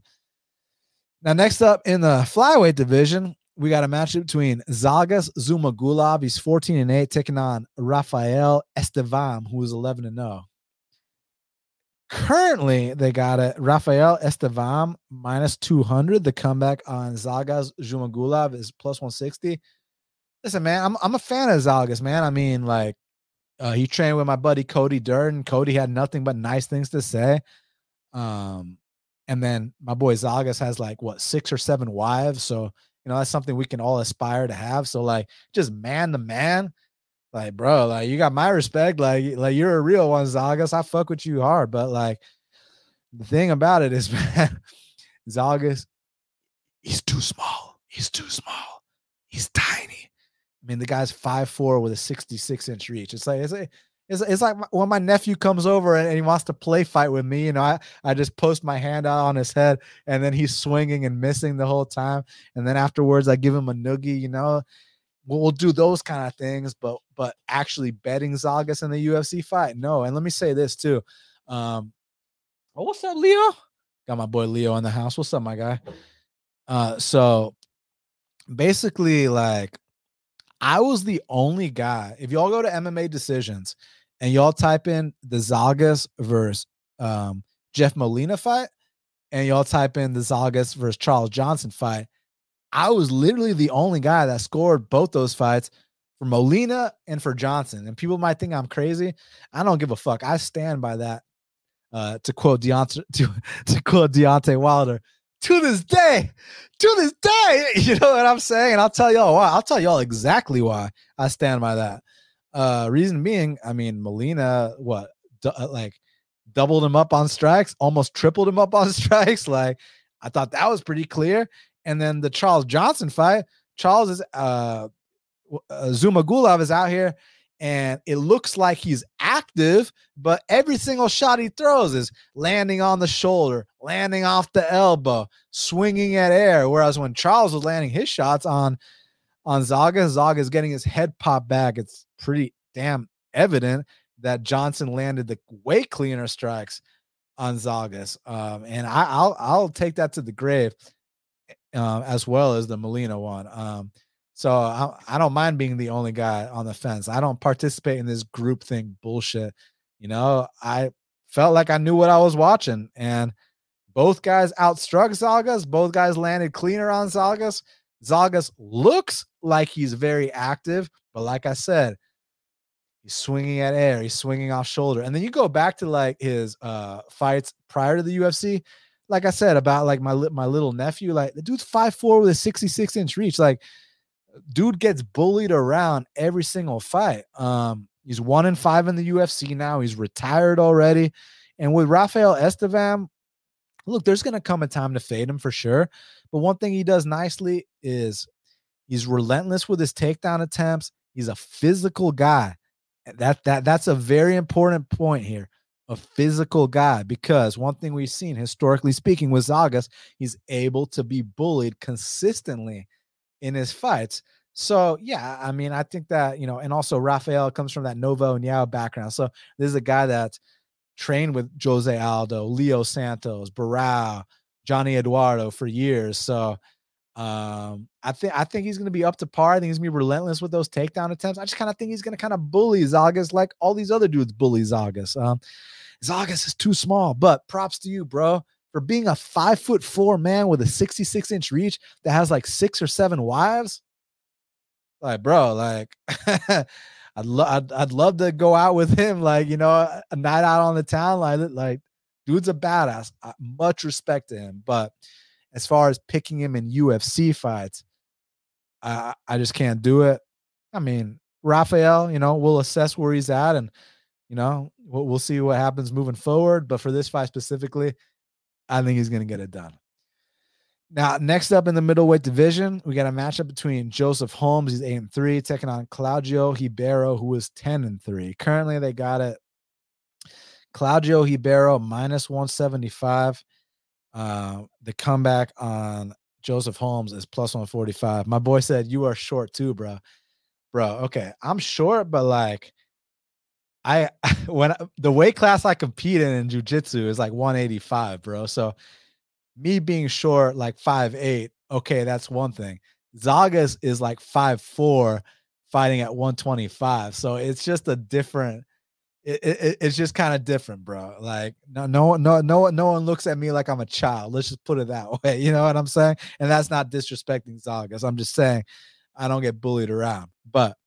Speaker 1: Now, next up in the flyweight division, we got a matchup between Zhalgas Zhumagulov. He's 14 and 8, taking on Rafael Estevam, who is 11 and 0. Currently, they got it. Rafael Estevam minus 200. The comeback on Zhalgas Zhumagulov is plus 160. Listen, man, I'm I'm a fan of Zagas, man. I mean, like, uh, he trained with my buddy Cody Durden. Cody had nothing but nice things to say. Um, and then my boy Zagas has like what six or seven wives, so you know that's something we can all aspire to have. So like, just man to man, like, bro, like you got my respect. Like, like you're a real one, Zhalgas. I fuck with you hard, but like, the thing about it is, man, Zhalgas, he's too small. He's too small. He's tiny. I mean, the guy's five four with a 66 inch reach. It's like it's like, it's, it's like when my nephew comes over and, and, he wants to play fight with me, you know, I, I just post my hand out on his head and then he's swinging and missing the whole time. And then afterwards, I give him a noogie, you know. We'll, we'll do those kind of things, but but actually betting Zagas in the UFC fight, no. And let me say this too. Um, oh, what's up, Leo? Got my boy Leo in the house. What's up, my guy? Uh, so basically, like I was the only guy. If y'all go to MMA decisions and y'all type in the Zagas versus um, Jeff Molina fight, and y'all type in the Zagas versus Charles Johnson fight, I was literally the only guy that scored both those fights for Molina and for Johnson. And people might think I'm crazy. I don't give a fuck. I stand by that. Uh, to quote Deontay, to, to quote Deontay Wilder, to this day, to this day, you know what I'm saying? And I'll tell y'all why. I'll tell y'all exactly why I stand by that. Uh, reason being, I mean, Molina, what, d- uh, like, doubled him up on strikes, almost tripled him up on strikes. Like, I thought that was pretty clear. And then the Charles Johnson fight, Charles is, uh, uh Zhumagulov is out here and it looks like he's active, but every single shot he throws is landing on the shoulder, landing off the elbow, swinging at air. Whereas when Charles was landing his shots on on Zaga, Zaga is getting his head popped back. It's pretty damn evident that Johnson landed the way cleaner strikes on Zagas, um, and I, will I'll take that to the grave, uh, as well as the Molina one. Um, so I, I don't mind being the only guy on the fence. I don't participate in this group thing bullshit. You know, I felt like I knew what I was watching, and both guys outstruck Zhalgas. Both guys landed cleaner on Zhalgas. Zhalgas looks like he's very active, but like I said, he's swinging at air. He's swinging off shoulder, and then you go back to like his uh fights prior to the UFC. Like I said about like my my little nephew, like the dude's five four with a sixty six inch reach, like dude gets bullied around every single fight. Um, he's one in five in the UFC now. He's retired already. And with Rafael Estevam, look, there's to come a time to fade him for sure. But one thing he does nicely is he's relentless with his takedown attempts. He's a physical guy. That that that's a very important point here. A physical guy because one thing we've seen historically speaking with Zagas, he's able to be bullied consistently in his fights. So yeah, I mean, I think that you know, and also Rafael comes from that Nova União background. So this is a guy that's trained with Jose Aldo, Leo Santos, Barao, Johnny Eduardo for years. So um, I think I think he's going to be up to par. I think he's going to be relentless with those takedown attempts. I just kind of think he's going to kind of bully Zagas like all these other dudes bully Zagas. Um, Zagas is too small, but props to you, bro for being a five foot four man with a 66 inch reach that has like six or seven wives. Like, bro, like I'd, I'd, I'd love to go out with him, like, you know, a night out on the town. Like, like dude's a badass. I, much respect to him. But as far as picking him in UFC fights, I, I just can't do it. I mean, Rafael, you know, we'll assess where he's at and, you know, we'll, we'll see what happens moving forward. But for this fight specifically, I think he's going to get it done. Now, next up in the middleweight division, we got a matchup between Joseph Holmes, he's eight and three, taking on Claudio Ribeiro, who is 10 and three. Currently, they got it. Claudio Ribeiro minus 175. Uh, the comeback on Joseph Holmes is plus 145. My boy said, You are short too, bro. Bro, okay. I'm short, but like I when the weight class I compete in in jujitsu is like 185, bro. So me being short, like five eight, okay, that's one thing. Zagas is like five four, fighting at 125. So it's just a different. It, it, it's just kind of different, bro. Like no, no, no, no, no one looks at me like I'm a child. Let's just put it that way. You know what I'm saying? And that's not disrespecting Zagas. I'm just saying I don't get bullied around. But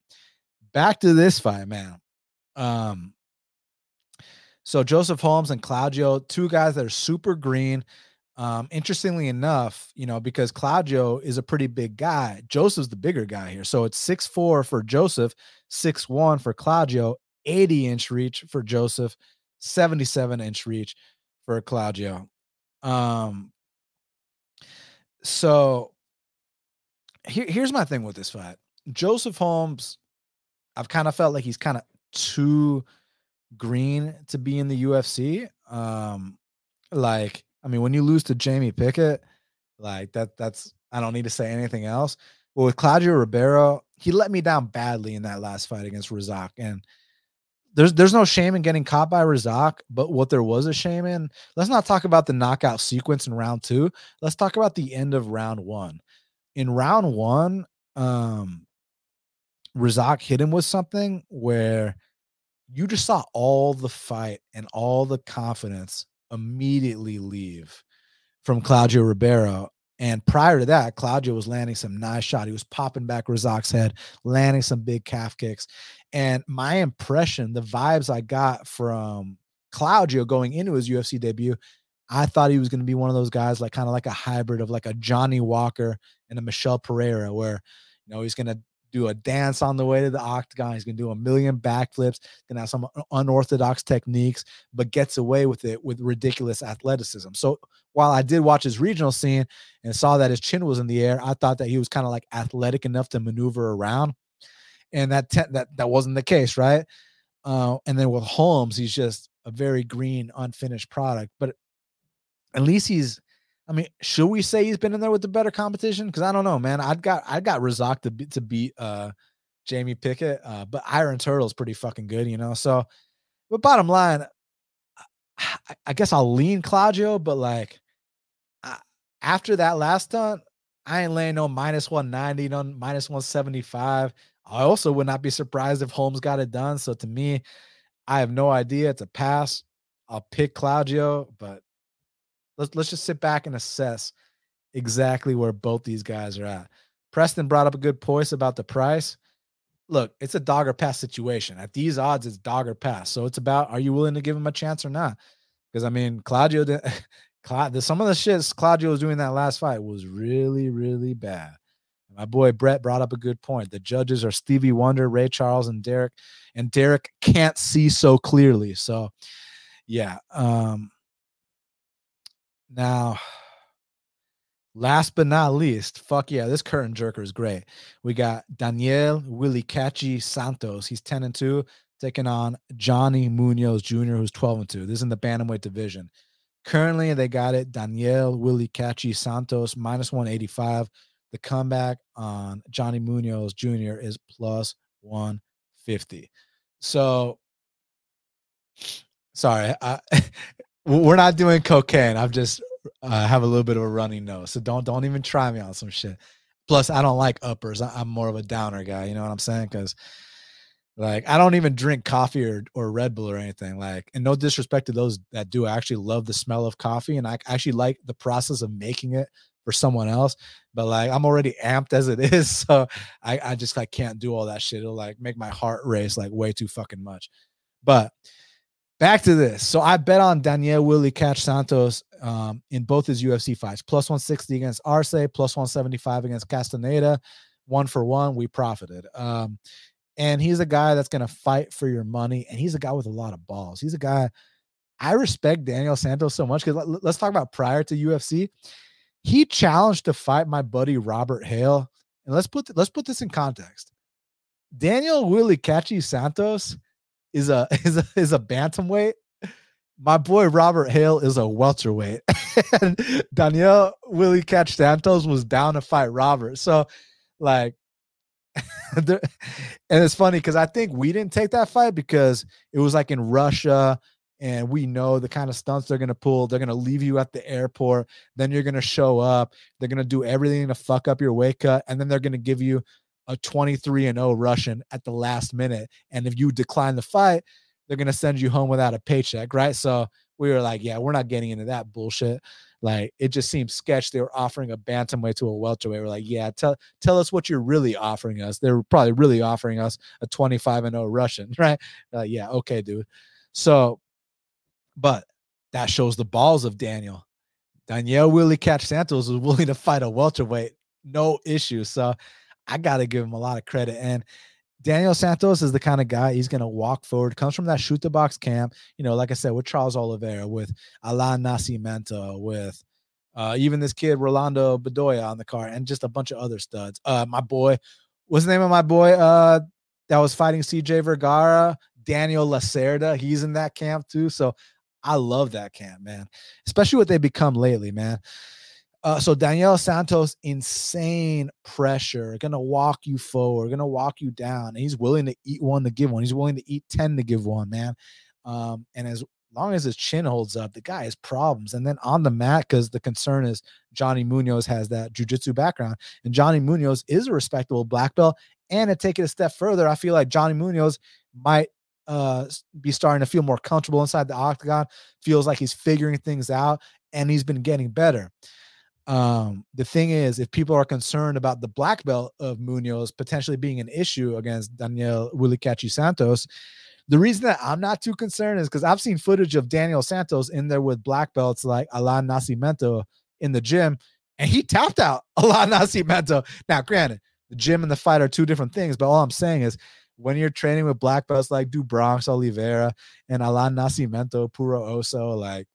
Speaker 1: back to this fight, man. Um, so Joseph Holmes and Claudio, two guys that are super green. Um, interestingly enough, you know, because Claudio is a pretty big guy, Joseph's the bigger guy here. So it's six four for Joseph, six one for Claudio, 80 inch reach for Joseph, 77 inch reach for Claudio. Um, so here, here's my thing with this fight. Joseph Holmes, I've kind of felt like he's kind of too green to be in the UFC. Um, like, I mean, when you lose to Jamie Pickett, like that, that's I don't need to say anything else. But with Claudio Ribeiro, he let me down badly in that last fight against Razak. And there's there's no shame in getting caught by Razak, but what there was a shame in, let's not talk about the knockout sequence in round two. Let's talk about the end of round one. In round one, um, Razak hit him with something where you just saw all the fight and all the confidence immediately leave from Claudio Ribeiro. And prior to that, Claudio was landing some nice shot. He was popping back Razak's head, landing some big calf kicks. And my impression, the vibes I got from Claudio going into his UFC debut, I thought he was going to be one of those guys, like kind of like a hybrid of like a Johnny Walker and a Michel Pereira, where you know he's going to do a dance on the way to the octagon. He's going to do a million backflips, going to have some unorthodox techniques, but gets away with it with ridiculous athleticism. So while I did watch his regional scene and saw that his chin was in the air, I thought that he was kind of like athletic enough to maneuver around. and that te- that that wasn't the case, right? Uh, and then with Holmes, he's just a very green, unfinished product. But at least he's. I mean, should we say he's been in there with the better competition? Because I don't know, man. I've got I got Razak to be, to beat uh, Jamie Pickett, uh, but Iron Turtle's pretty fucking good, you know. So, but bottom line, I, I guess I'll lean Claudio, but like I, after that last stunt, I ain't laying no minus 190, no minus 175. I also would not be surprised if Holmes got it done. So to me, I have no idea. It's a pass. I'll pick Claudio, but let's let's just sit back and assess exactly where both these guys are at. Preston brought up a good point about the price. Look, it's a dog or pass situation. At these odds, it's dog or pass. So it's about are you willing to give him a chance or not? Because I mean, Claudio, Cla- some of the shit Claudio was doing that last fight was really, really bad. My boy Brett brought up a good point. The judges are Stevie Wonder, Ray Charles, and Derek, and Derek can't see so clearly. So, yeah. Um, now, last but not least, fuck yeah, this curtain jerker is great. We got Daniel Willie Catchy Santos. He's 10 and 2, taking on Johnny Munoz Jr., who's 12 and 2. This is in the bantamweight division. Currently, they got it Daniel Willie Catchy Santos minus 185. The comeback on Johnny Munoz Jr. is plus 150. So, sorry, I, we're not doing cocaine. I'm just uh, have a little bit of a running nose, so don't don't even try me on some shit. Plus, I don't like uppers. I, I'm more of a downer guy. You know what I'm saying? Because like I don't even drink coffee or, or Red Bull or anything. Like, and no disrespect to those that do. I actually love the smell of coffee and I actually like the process of making it for someone else. But like I'm already amped as it is. So I, I just like can't do all that shit. It'll like make my heart race like way too fucking much. But back to this. So I bet on Daniel Willycat Santos um, in both his UFC fights. Plus 160 against Arce, plus 175 against Castaneda. One for one, we profited. Um, and he's a guy that's going to fight for your money. And he's a guy with a lot of balls. He's a guy I respect Daniel Santos so much because let's talk about prior to UFC. He challenged to fight my buddy Robert Hale. And let's put let's put this in context. Daniel Willie Catchy Santos is a is a is a bantamweight. My boy Robert Hale is a welterweight. and Daniel Willycat Santos was down to fight Robert. So like and it's funny because I think we didn't take that fight because it was like in Russia and we know the kind of stunts they're going to pull. They're going to leave you at the airport. Then you're going to show up. They're going to do everything to fuck up your weight cut. And then they're going to give you a 23 and 0 Russian at the last minute. And if you decline the fight, they're going to send you home without a paycheck. Right. So we were like, yeah, we're not getting into that bullshit. Like it just seems sketch. They were offering a bantamweight to a welterweight. We're like, yeah, tell tell us what you're really offering us. They're probably really offering us a 25 and 0 Russian, right? Uh, yeah, okay, dude. So, but that shows the balls of Daniel. Daniel Willycat Santos was willing to fight a welterweight, no issue. So I got to give him a lot of credit. And Daniel Santos is the kind of guy he's going to walk forward, comes from that Chute Boxe camp. You know, like I said, with Charles Oliveira, with Allan Nascimento, with uh, even this kid, Rolando Bedoya on the car, and just a bunch of other studs. Uh, my boy, what's the name of my boy uh, that was fighting CJ Vergara? Daniel Lacerda. He's in that camp too. So I love that camp, man, especially what they become lately, man. Uh, so Daniel Santos, insane pressure, gonna walk you forward, gonna walk you down. And he's willing to eat one to give one. He's willing to eat 10 to give one, man. Um, and as long as his chin holds up, the guy has problems. And then on the mat, because the concern is Johnny Munoz has that jujitsu background, and Johnny Munoz is a respectable black belt. And to take it a step further, I feel like Johnny Munoz might uh be starting to feel more comfortable inside the octagon, feels like he's figuring things out, and he's been getting better. Um, the thing is, if people are concerned about the black belt of Munoz potentially being an issue against Daniel Willicachi Santos, the reason that I'm not too concerned is because I've seen footage of Daniel Santos in there with black belts like Allan Nascimento in the gym, and he tapped out Allan Nascimento. Now, granted, the gym and the fight are two different things, but all I'm saying is when you're training with black belts like Do Bronx Oliveira and Allan Nascimento, Puro Osso, like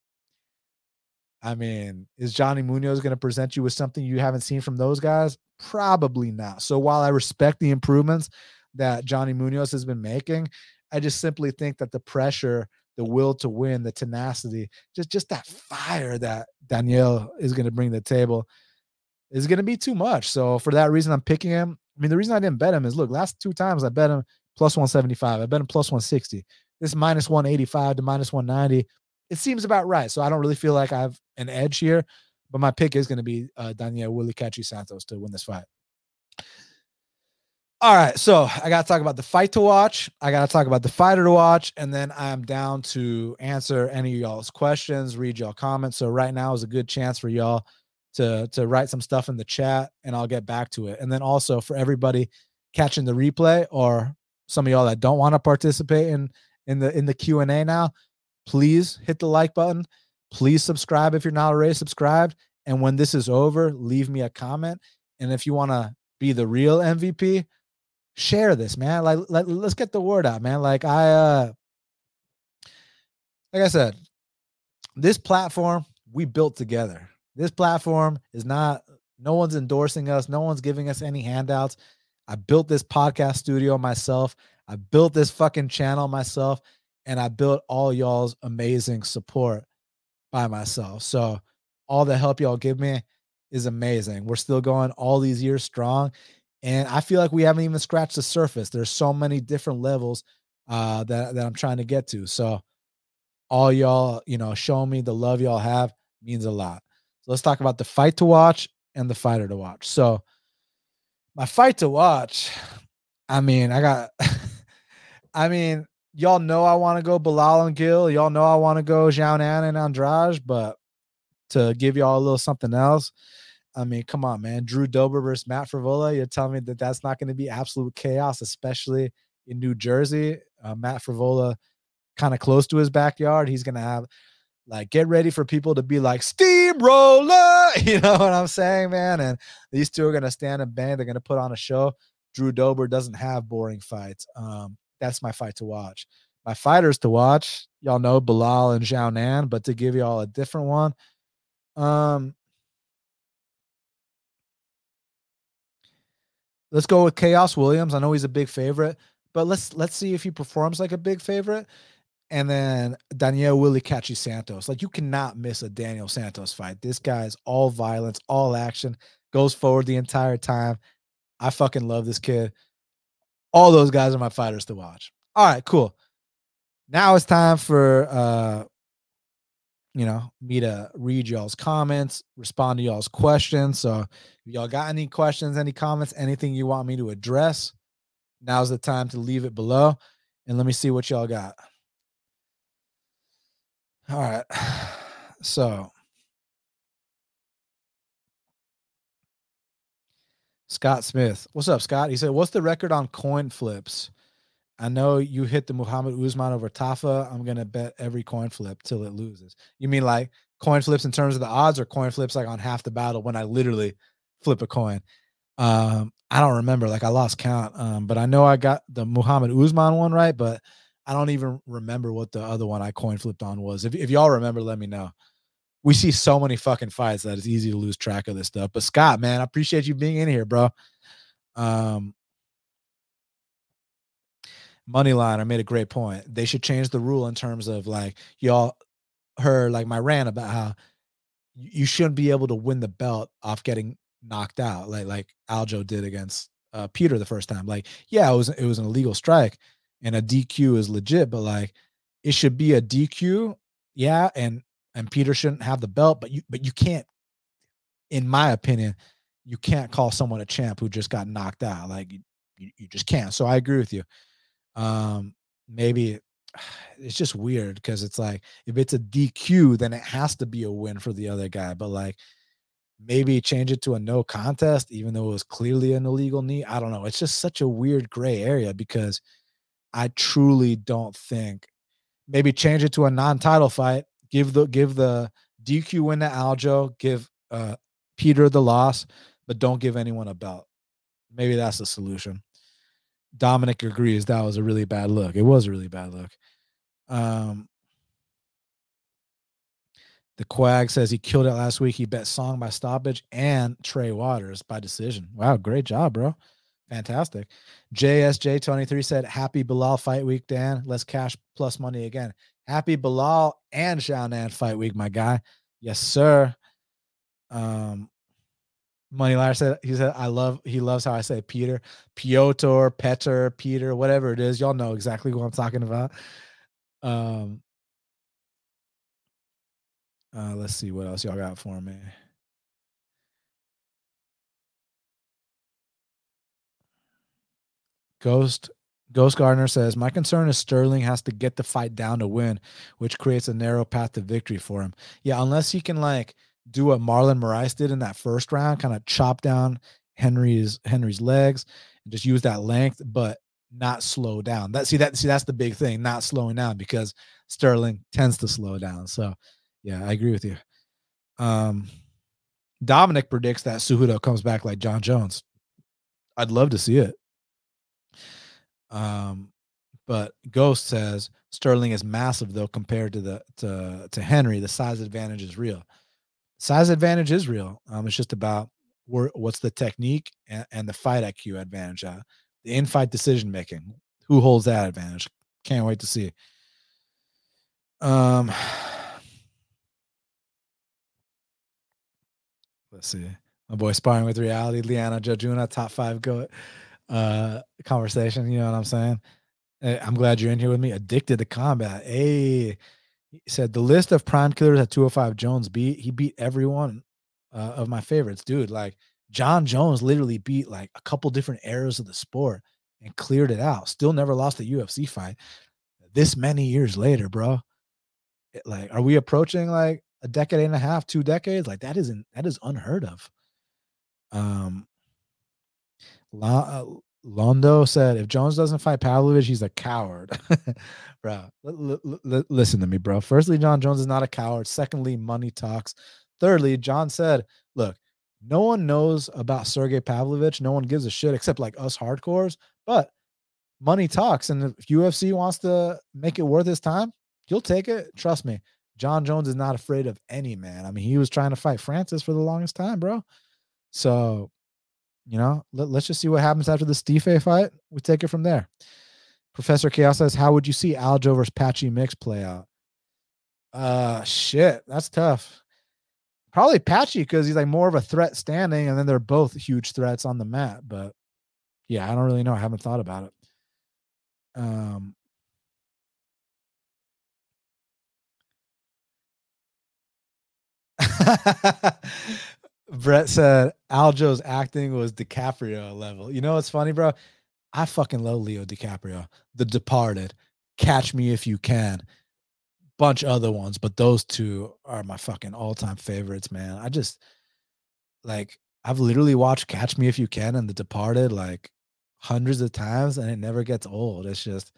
Speaker 1: I mean, is Johnny Munoz going to present you with something you haven't seen from those guys? Probably not. So while I respect the improvements that Johnny Munoz has been making. I just simply think that the pressure, the will to win, the tenacity, just just that fire that Daniel is going to bring to the table is going to be too much. So for that reason, I'm picking him. I mean, the reason I didn't bet him is look, last two times I bet him plus 175. I bet him plus 160. This minus 185 to minus 190. It seems about right. So I don't really feel like I have an edge here, but my pick is going to be uh, Daniel Willie Catchy Santos to win this fight. All right, so I got to talk about the fight to watch. I got to talk about the fighter to watch, and then I'm down to answer any of y'all's questions, read y'all comments. So right now is a good chance for y'all to to write some stuff in the chat, and I'll get back to it. And then also for everybody catching the replay, or some of y'all that don't want to participate in in the in the Q and A now, please hit the like button. Please subscribe if you're not already subscribed. And when this is over, leave me a comment. And if you want to be the real MVP, share this, man. Like, let, let's get the word out, man. Like I uh like I said, this platform we built together. This platform is not no one's endorsing us, no one's giving us any handouts. I built this podcast studio myself. I built this fucking channel myself and I built all y'all's amazing support by myself. So all the help y'all give me is amazing. We're still going all these years strong and I feel like we haven't even scratched the surface. There's so many different levels uh, that that I'm trying to get to. So all y'all, you know, showing me the love y'all have means a lot. So let's talk about the fight to watch and the fighter to watch. So my fight to watch, I mean, I got I mean, y'all know I want to go Belal and Gil. Y'all know I want to go Xiaonan and Andrade, but to give y'all a little something else, I mean, come on, man. Drew Dober versus Matt Frevola. You're telling me that that's not going to be absolute chaos, especially in New Jersey. Uh, Matt Frevola, kind of close to his backyard. He's going to have, like, get ready for people to be like, steamroller. You know what I'm saying, man? And these two are going to stand and bang. They're going to put on a show. Drew Dober doesn't have boring fights. Um, that's my fight to watch. My fighters to watch, y'all know Belal and Xiaonan, but to give y'all a different one, um, Let's go with Khaos Williams. I know he's a big favorite, but let's let's see if he performs like a big favorite. And then Daniel Willie Catchy Santos. Like you cannot miss a Daniel Santos fight. This guy's all violence, all action, goes forward the entire time. I fucking love this kid. All those guys are my fighters to watch. All right, cool. Now it's time for uh you know, me to read y'all's comments, respond to y'all's questions. So if y'all got any questions, any comments, anything you want me to address, now's the time to leave it below. And let me see what y'all got. All right. So Scott Smith. What's up, Scott? He said, What's the record on coin flips? I know you hit the Muhammad Usman over Tafa. I'm gonna bet every coin flip till it loses. You mean like coin flips in terms of the odds, or coin flips like on half the battle when I literally flip a coin? Um, I don't remember. Like I lost count. Um, but I know I got the Muhammad Usman one right, but I don't even remember what the other one I coin flipped on was. If if y'all remember, let me know. We see so many fucking fights that it's easy to lose track of this stuff. But Scott, man, I appreciate you being in here, bro. Um, Moneyline, I made a great point. They should change the rule in terms of like y'all heard like my rant about how you shouldn't be able to win the belt off getting knocked out, like like Aljo did against uh, Peter the first time. Like, yeah, it was it was an illegal strike, and a DQ is legit, but like it should be a DQ, yeah, and and Peter shouldn't have the belt, but you but you can't, in my opinion, you can't call someone a champ who just got knocked out. Like you, you just can't. So I agree with you um maybe it's just weird because it's like if it's a DQ, then it has to be a win for the other guy. But like maybe change it to a no contest, even though it was clearly an illegal knee. I don't know. It's just such a weird gray area because I truly don't think maybe change it to a non-title fight. Give the give the DQ win to Aljo, give uh Peter the loss, but don't give anyone a belt. Maybe that's the solution. Dominic agrees that was a really bad look. It was a really bad look. Um, the Quag says he killed it last week. He bet Song by stoppage and Trey Waters by decision. Wow, great job, bro. fantastic. JSJ23 said, Happy Belal fight week, Dan. Let's cash plus money again. Happy Belal and Xiaonan fight week, my guy. Yes, sir. Um, Money Liar said he said I love he loves how I say Peter, Piotr, Peter, Peter, whatever it is. Y'all know exactly what I'm talking about. Um uh let's see what else y'all got for me. Ghost Ghost Gardner says, My concern is Sterling has to get the fight down to win, which creates a narrow path to victory for him. Yeah, unless he can like do what Marlon Moraes did in that first round, kind of chop down Henry's Henry's legs and just use that length, but not slow down. That see that see that's the big thing, not slowing down because Sterling tends to slow down. So yeah, I agree with you. Um Dominic predicts that Cejudo comes back like Jon Jones. I'd love to see it. Um, but Ghost says Sterling is massive though compared to the to to Henry. The size advantage is real. Size advantage is real. Um, it's just about where, what's the technique and, and the fight IQ advantage. Uh, the in-fight decision making. Who holds that advantage? Can't wait to see. Um, let's see. My boy sparring with reality, Liana Jojuna, top five go uh conversation. You know what I'm saying? Eh, I'm glad you're in here with me. Addicted to combat. Hey, he said the list of prime killers at 205 Jones beat, he beat every one uh, of my favorites, dude. Like Jon Jones literally beat like a couple different eras of the sport and cleared it out. Still never lost a UFC fight. This many years later, bro. It, like, are we approaching like a decade and a half, two decades? Like that isn't that is unheard of. Um, Uh, Londo said, if Jones doesn't fight Pavlovich, he's a coward. bro, l- l- l- listen to me, bro. Firstly, Jon Jones is not a coward. Secondly, money talks. Thirdly, Jon said, look, no one knows about Sergey Pavlovich. No one gives a shit except like us hardcores. But money talks. And if UFC wants to make it worth his time, he'll take it. Trust me. Jon Jones is not afraid of any man. I mean, he was trying to fight Francis for the longest time, bro. So you know, let, us just see what happens after the Stipe fight. We take it from there. Professor Chaos says, "How would you see Aljo versus Patchy Mix play out?" Uh, shit, that's tough. Probably Patchy because he's like more of a threat standing, and then they're both huge threats on the mat. But yeah, I don't really know. I haven't thought about it. Um, Brett said Aljo's acting was DiCaprio level. You know what's funny, bro? I fucking love Leo DiCaprio. The Departed, Catch Me If You Can, bunch other ones, but those two are my fucking all-time favorites, man. I just like I've literally watched Catch Me If You Can and The Departed like hundreds of times and it never gets old. It's just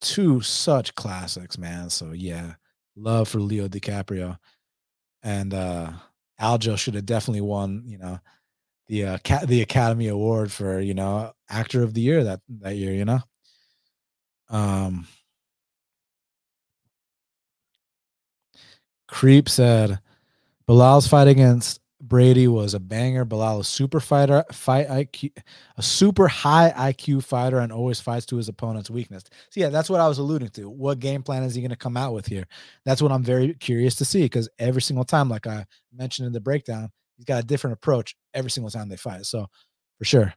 Speaker 1: two such classics, man. So yeah, love for Leo DiCaprio. And uh Aljo should have definitely won, you know, the uh, ca- the Academy Award for you know actor of the year that that year. You know, um, Creep said Belal's fight against Brady was a banger. Belal, a super fighter, fight IQ, a super high IQ fighter, and always fights to his opponent's weakness. So yeah, that's what I was alluding to. What game plan is he going to come out with here? That's what I'm very curious to see because every single time, like I mentioned in the breakdown, he's got a different approach every single time they fight. So for sure.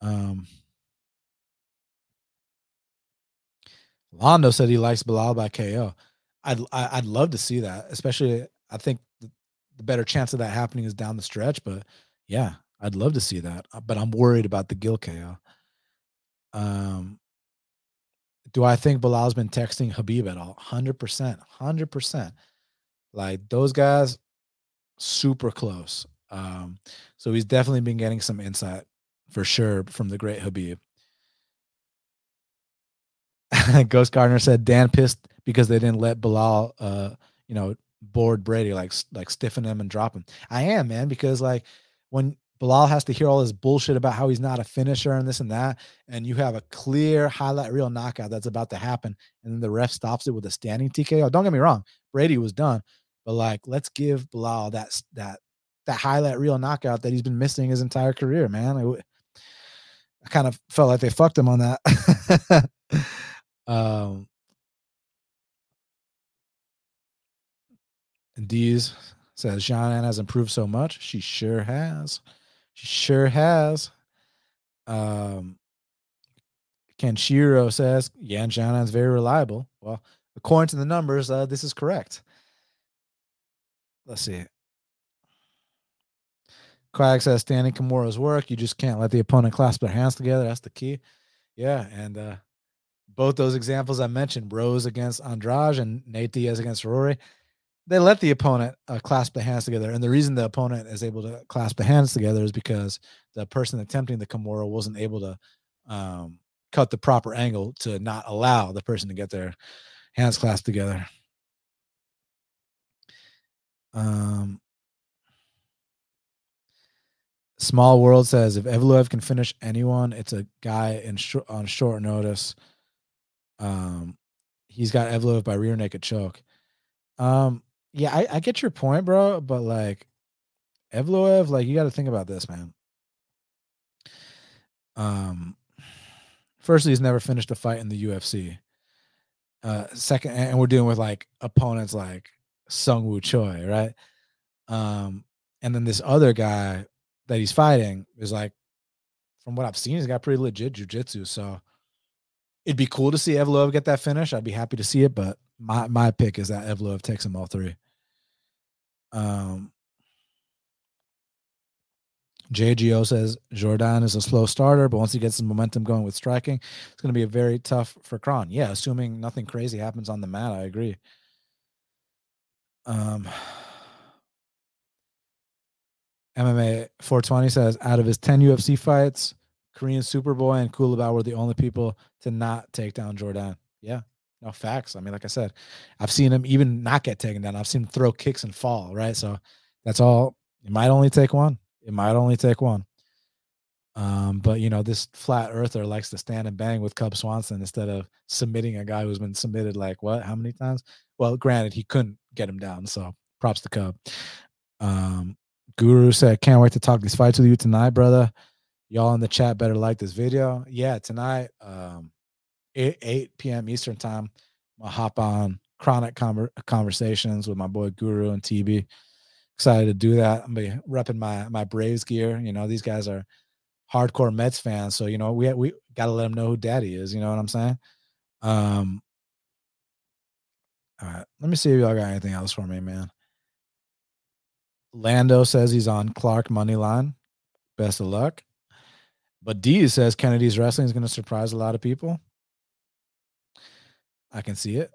Speaker 1: Um, Londo said he likes Belal by KO. I'd I'd love to see that, especially I think the better chance of that happening is down the stretch. But yeah, I'd love to see that. Uh, but I'm worried about the Gil KO. Um, do I think Belal's been texting Khabib at all? Hundred percent, hundred percent. Like those guys, super close. Um, so he's definitely been getting some insight for sure from the great Khabib. Ghost Gardner said Dan pissed because they didn't let Belal, uh, you know, board Brady, like like stiffen him and drop him. I am, man, because like when Belal has to hear all this bullshit about how he's not a finisher and this and that, and you have a clear highlight reel knockout that's about to happen, and then the ref stops it with a standing TKO. Don't get me wrong, Brady was done, but like let's give Belal that that that highlight reel knockout that he's been missing his entire career, man. I kind of felt like they fucked him on that. um, Dees says Xiaonan has improved so much. She sure has. She sure has. Um, Kenshiro says, yeah, Xiaonan is very reliable. Well, according to the numbers, uh, this is correct. Let's see. Quag says standing Kimura's work. You just can't let the opponent clasp their hands together. That's the key. Yeah, and uh, both those examples I mentioned, Rose against Andrade and Nate Diaz against Rory, they let the opponent uh, clasp the hands together. And the reason the opponent is able to clasp the hands together is because the person attempting the Kimura wasn't able to um, cut the proper angle to not allow the person to get their hands clasped together. Um, Small World says if Evloev can finish anyone, it's a guy in sh- on short notice. Um, he's got Evloev by rear naked choke. Um, yeah, I, I get your point, bro, but like Evloev, like you got to think about this, man. Um, firstly, he's never finished a fight in the UFC. Uh, second, and we're dealing with like opponents like Sung Woo Choi, right? Um, and then this other guy that he's fighting is like, from what I've seen, he's got pretty legit jujitsu. So it'd be cool to see Evloev get that finish. I'd be happy to see it, but my my pick is that Evloev takes them all three. Um, JGO says Jourdain is a slow starter, but once he gets some momentum going with striking, it's going to be very tough for Kron. Yeah, assuming nothing crazy happens on the mat, I agree. Um, MMA 420 says out of his 10 UFC fights, Korean Superboy and Culibao were the only people to not take down Jourdain. Yeah, no facts. I mean, like I said, I've seen him even not get taken down. I've seen him throw kicks and fall, right? So that's all. It might only take one. It might only take one. Um, but you know, this flat earther likes to stand and bang with Cub Swanson instead of submitting a guy who's been submitted like what, how many times? Well, granted, he couldn't get him down, so props to Cub. Um, Guru said, Can't wait to talk these fights with you tonight, brother. Y'all in the chat better like this video. Yeah, tonight, um, 8, 8 p.m. Eastern time. I'm gonna hop on chronic conver- conversations with my boy Guru and TB. Excited to do that. I'm gonna be repping my my Braves gear. You know, these guys are hardcore Mets fans, so you know we we got to let them know who Daddy is. You know what I'm saying? Um. All right, let me see if y'all got anything else for me, man. Lando says he's on Clark money line. Best of luck. But D says Kennedy's wrestling is going to surprise a lot of people. I can see it.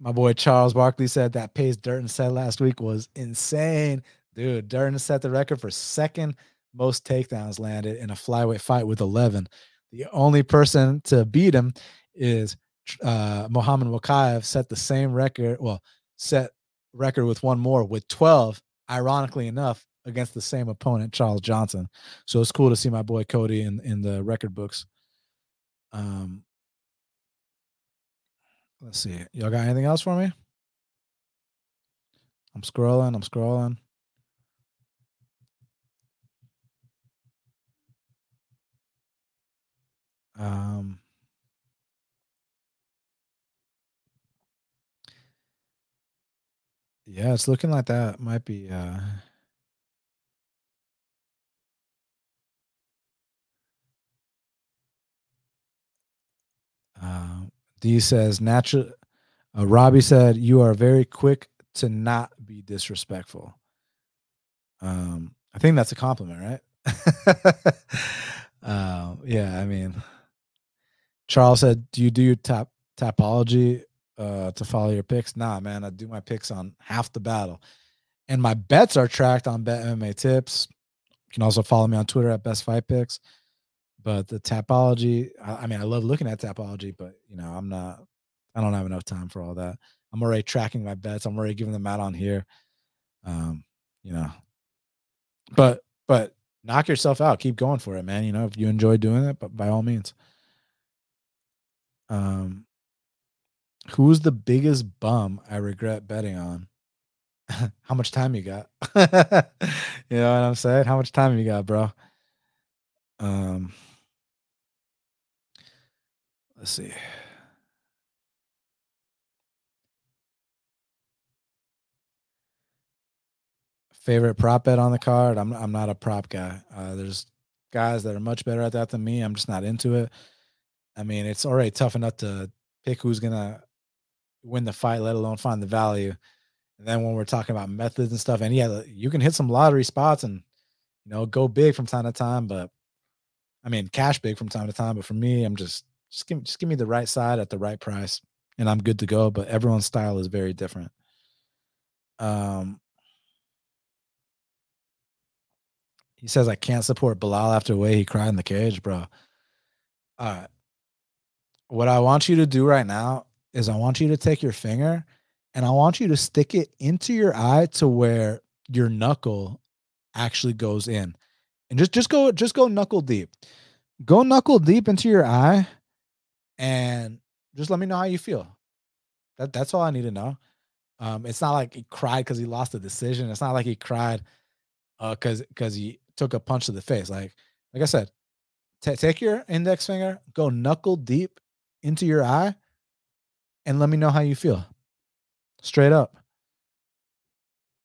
Speaker 1: My boy Charles Barkley said that pace Durden set last week was insane. Dude, Durden set the record for second most takedowns landed in a flyweight fight with 11. The only person to beat him is uh, Muhammad Mokaev set the same record, well, set record with one more with 12, ironically enough, against the same opponent, Charles Johnson. So it's cool to see my boy Cody in, in the record books. Um, Let's see. Y'all got anything else for me? I'm scrolling. I'm scrolling. Um, yeah, it's looking like that might be. Uh, uh, D says natural. Uh, Robbie said you are very quick to not be disrespectful. Um, I think that's a compliment, right? uh, yeah, I mean, Charles said, "Do you do your tap Tapology uh, to follow your picks?" Nah, man, I do my picks on half the battle, and my bets are tracked on Bet MMA Tips. You can also follow me on Twitter at Best Fight Picks. But the Tapology I, I mean, I love looking at Tapology but you know, I'm not, I don't have enough time for all that. I'm already tracking my bets. I'm already giving them out on here. Um, you know, but but knock yourself out. Keep going for it, man. You know, if you enjoy doing it, but by all means. Um, who's the biggest bum I regret betting on? How much time you got? you know what I'm saying? How much time you got, bro? Um, Let's see. Favorite prop bet on the card? I'm I'm not a prop guy. Uh, there's guys that are much better at that than me. I'm just not into it. I mean, it's already tough enough to pick who's gonna win the fight, let alone find the value. And then when we're talking about methods and stuff, and yeah, you can hit some lottery spots and you know go big from time to time, but I mean cash big from time to time. But for me, I'm just just give just give me the right side at the right price, and I'm good to go. But everyone's style is very different. Um, he says I can't support Belal after the way he cried in the cage, bro. All right. What I want you to do right now is I want you to take your finger and I want you to stick it into your eye to where your knuckle actually goes in. And just just go just go knuckle deep. Go knuckle deep into your eye and just let me know how you feel. That that's all I need to know. Um, it's not like he cried because he lost the decision. It's not like he cried uh because because he took a punch to the face. Like like I said, t- take your index finger, go knuckle deep into your eye, and let me know how you feel straight up.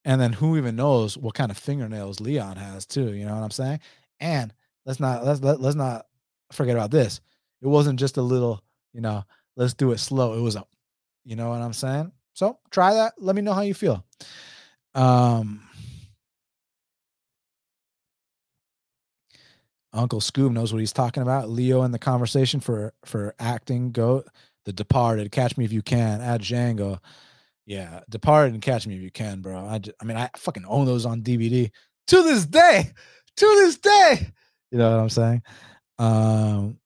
Speaker 1: And then who even knows what kind of fingernails Leon has too? You know what I'm saying? And let's not let's let, let's not forget about this. It wasn't just a little, you know, let's do it slow. It was a, you know what I'm saying? So try that. Let me know how you feel. Um, Uncle Scoob knows what he's talking about. Leo in the conversation for for acting goat. The Departed, Catch Me If You Can, at Django. Yeah, Departed and Catch Me If You Can, bro. I, just, I mean, I fucking own those on DVD to this day. To this day. You know what I'm saying? Um,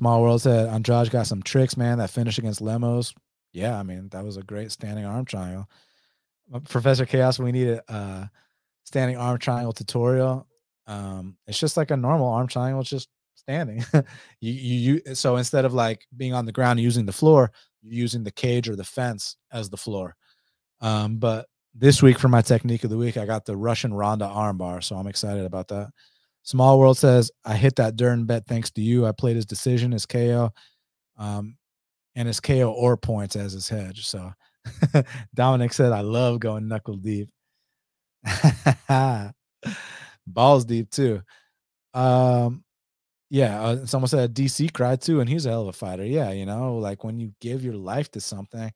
Speaker 1: Small World said Andrade got some tricks, man. That finish against Lemos. Yeah, I mean, that was a great standing arm triangle. Uh, Professor Chaos, we need a uh, standing arm triangle tutorial. Um, it's just like a normal arm triangle, it's just standing. you, you, you so instead of like being on the ground using the floor, using the cage or the fence as the floor. Um, but this week for my technique of the week, I got the Russian Ronda armbar, so I'm excited about that. Small World says I hit that Dern bet thanks to you. I played his decision as KO, um, and his KO or points as his hedge. So Dominic said I love going knuckle deep, balls deep too. Um, yeah, uh, someone said DC cried too, and he's a hell of a fighter. Yeah, you know, like when you give your life to something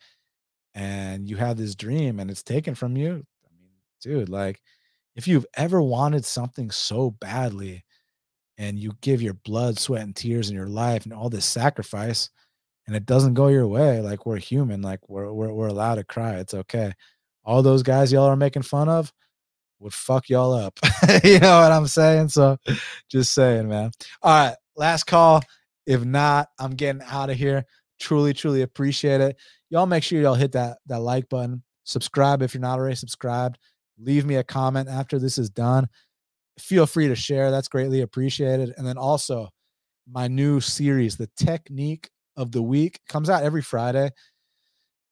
Speaker 1: and you have this dream and it's taken from you. I mean, dude, like if you've ever wanted something so badly and you give your blood, sweat, and tears in your life and all this sacrifice and it doesn't go your way, like we're human, like we're we're, we're allowed to cry. It's okay. All those guys y'all are making fun of, would fuck y'all up. you know what I'm saying? So just saying, man. All right, last call. If not, I'm getting out of here. Truly, truly appreciate it. Y'all make sure y'all hit that that like button. Subscribe if you're not already subscribed. Leave me a comment after this is done. Feel free to share. That's greatly appreciated. And then also my new series, The Technique of the Week, comes out every Friday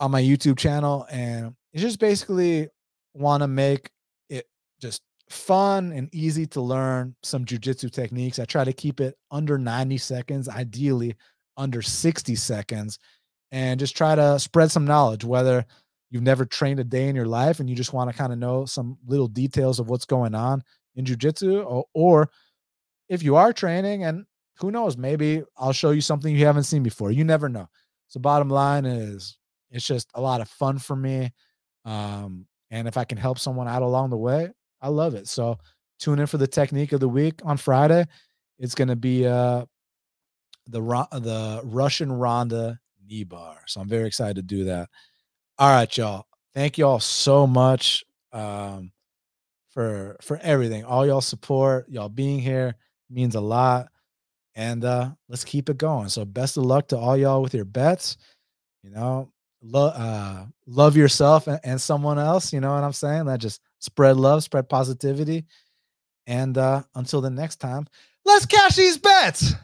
Speaker 1: on my YouTube channel. And it's just basically want to make it just fun and easy to learn some jujitsu techniques. I try to keep it under 90 seconds, ideally under 60 seconds, and just try to spread some knowledge, whether you've never trained a day in your life and you just want to kind of know some little details of what's going on in jujitsu, or, or if you are training and who knows, maybe I'll show you something you haven't seen before. You never know. So bottom line is it's just a lot of fun for me. Um, and if I can help someone out along the way, I love it. So tune in for the technique of the week on Friday. It's going to be uh the the Russian Ronda knee bar. So I'm very excited to do that. All right, y'all. Thank y'all so much um for for everything. All y'all support, y'all being here means a lot. And uh let's keep it going. So best of luck to all y'all with your bets. You know, love uh love yourself and, and someone else, you know what I'm saying? That just spread love, spread positivity. And uh, until the next time, let's cash these bets.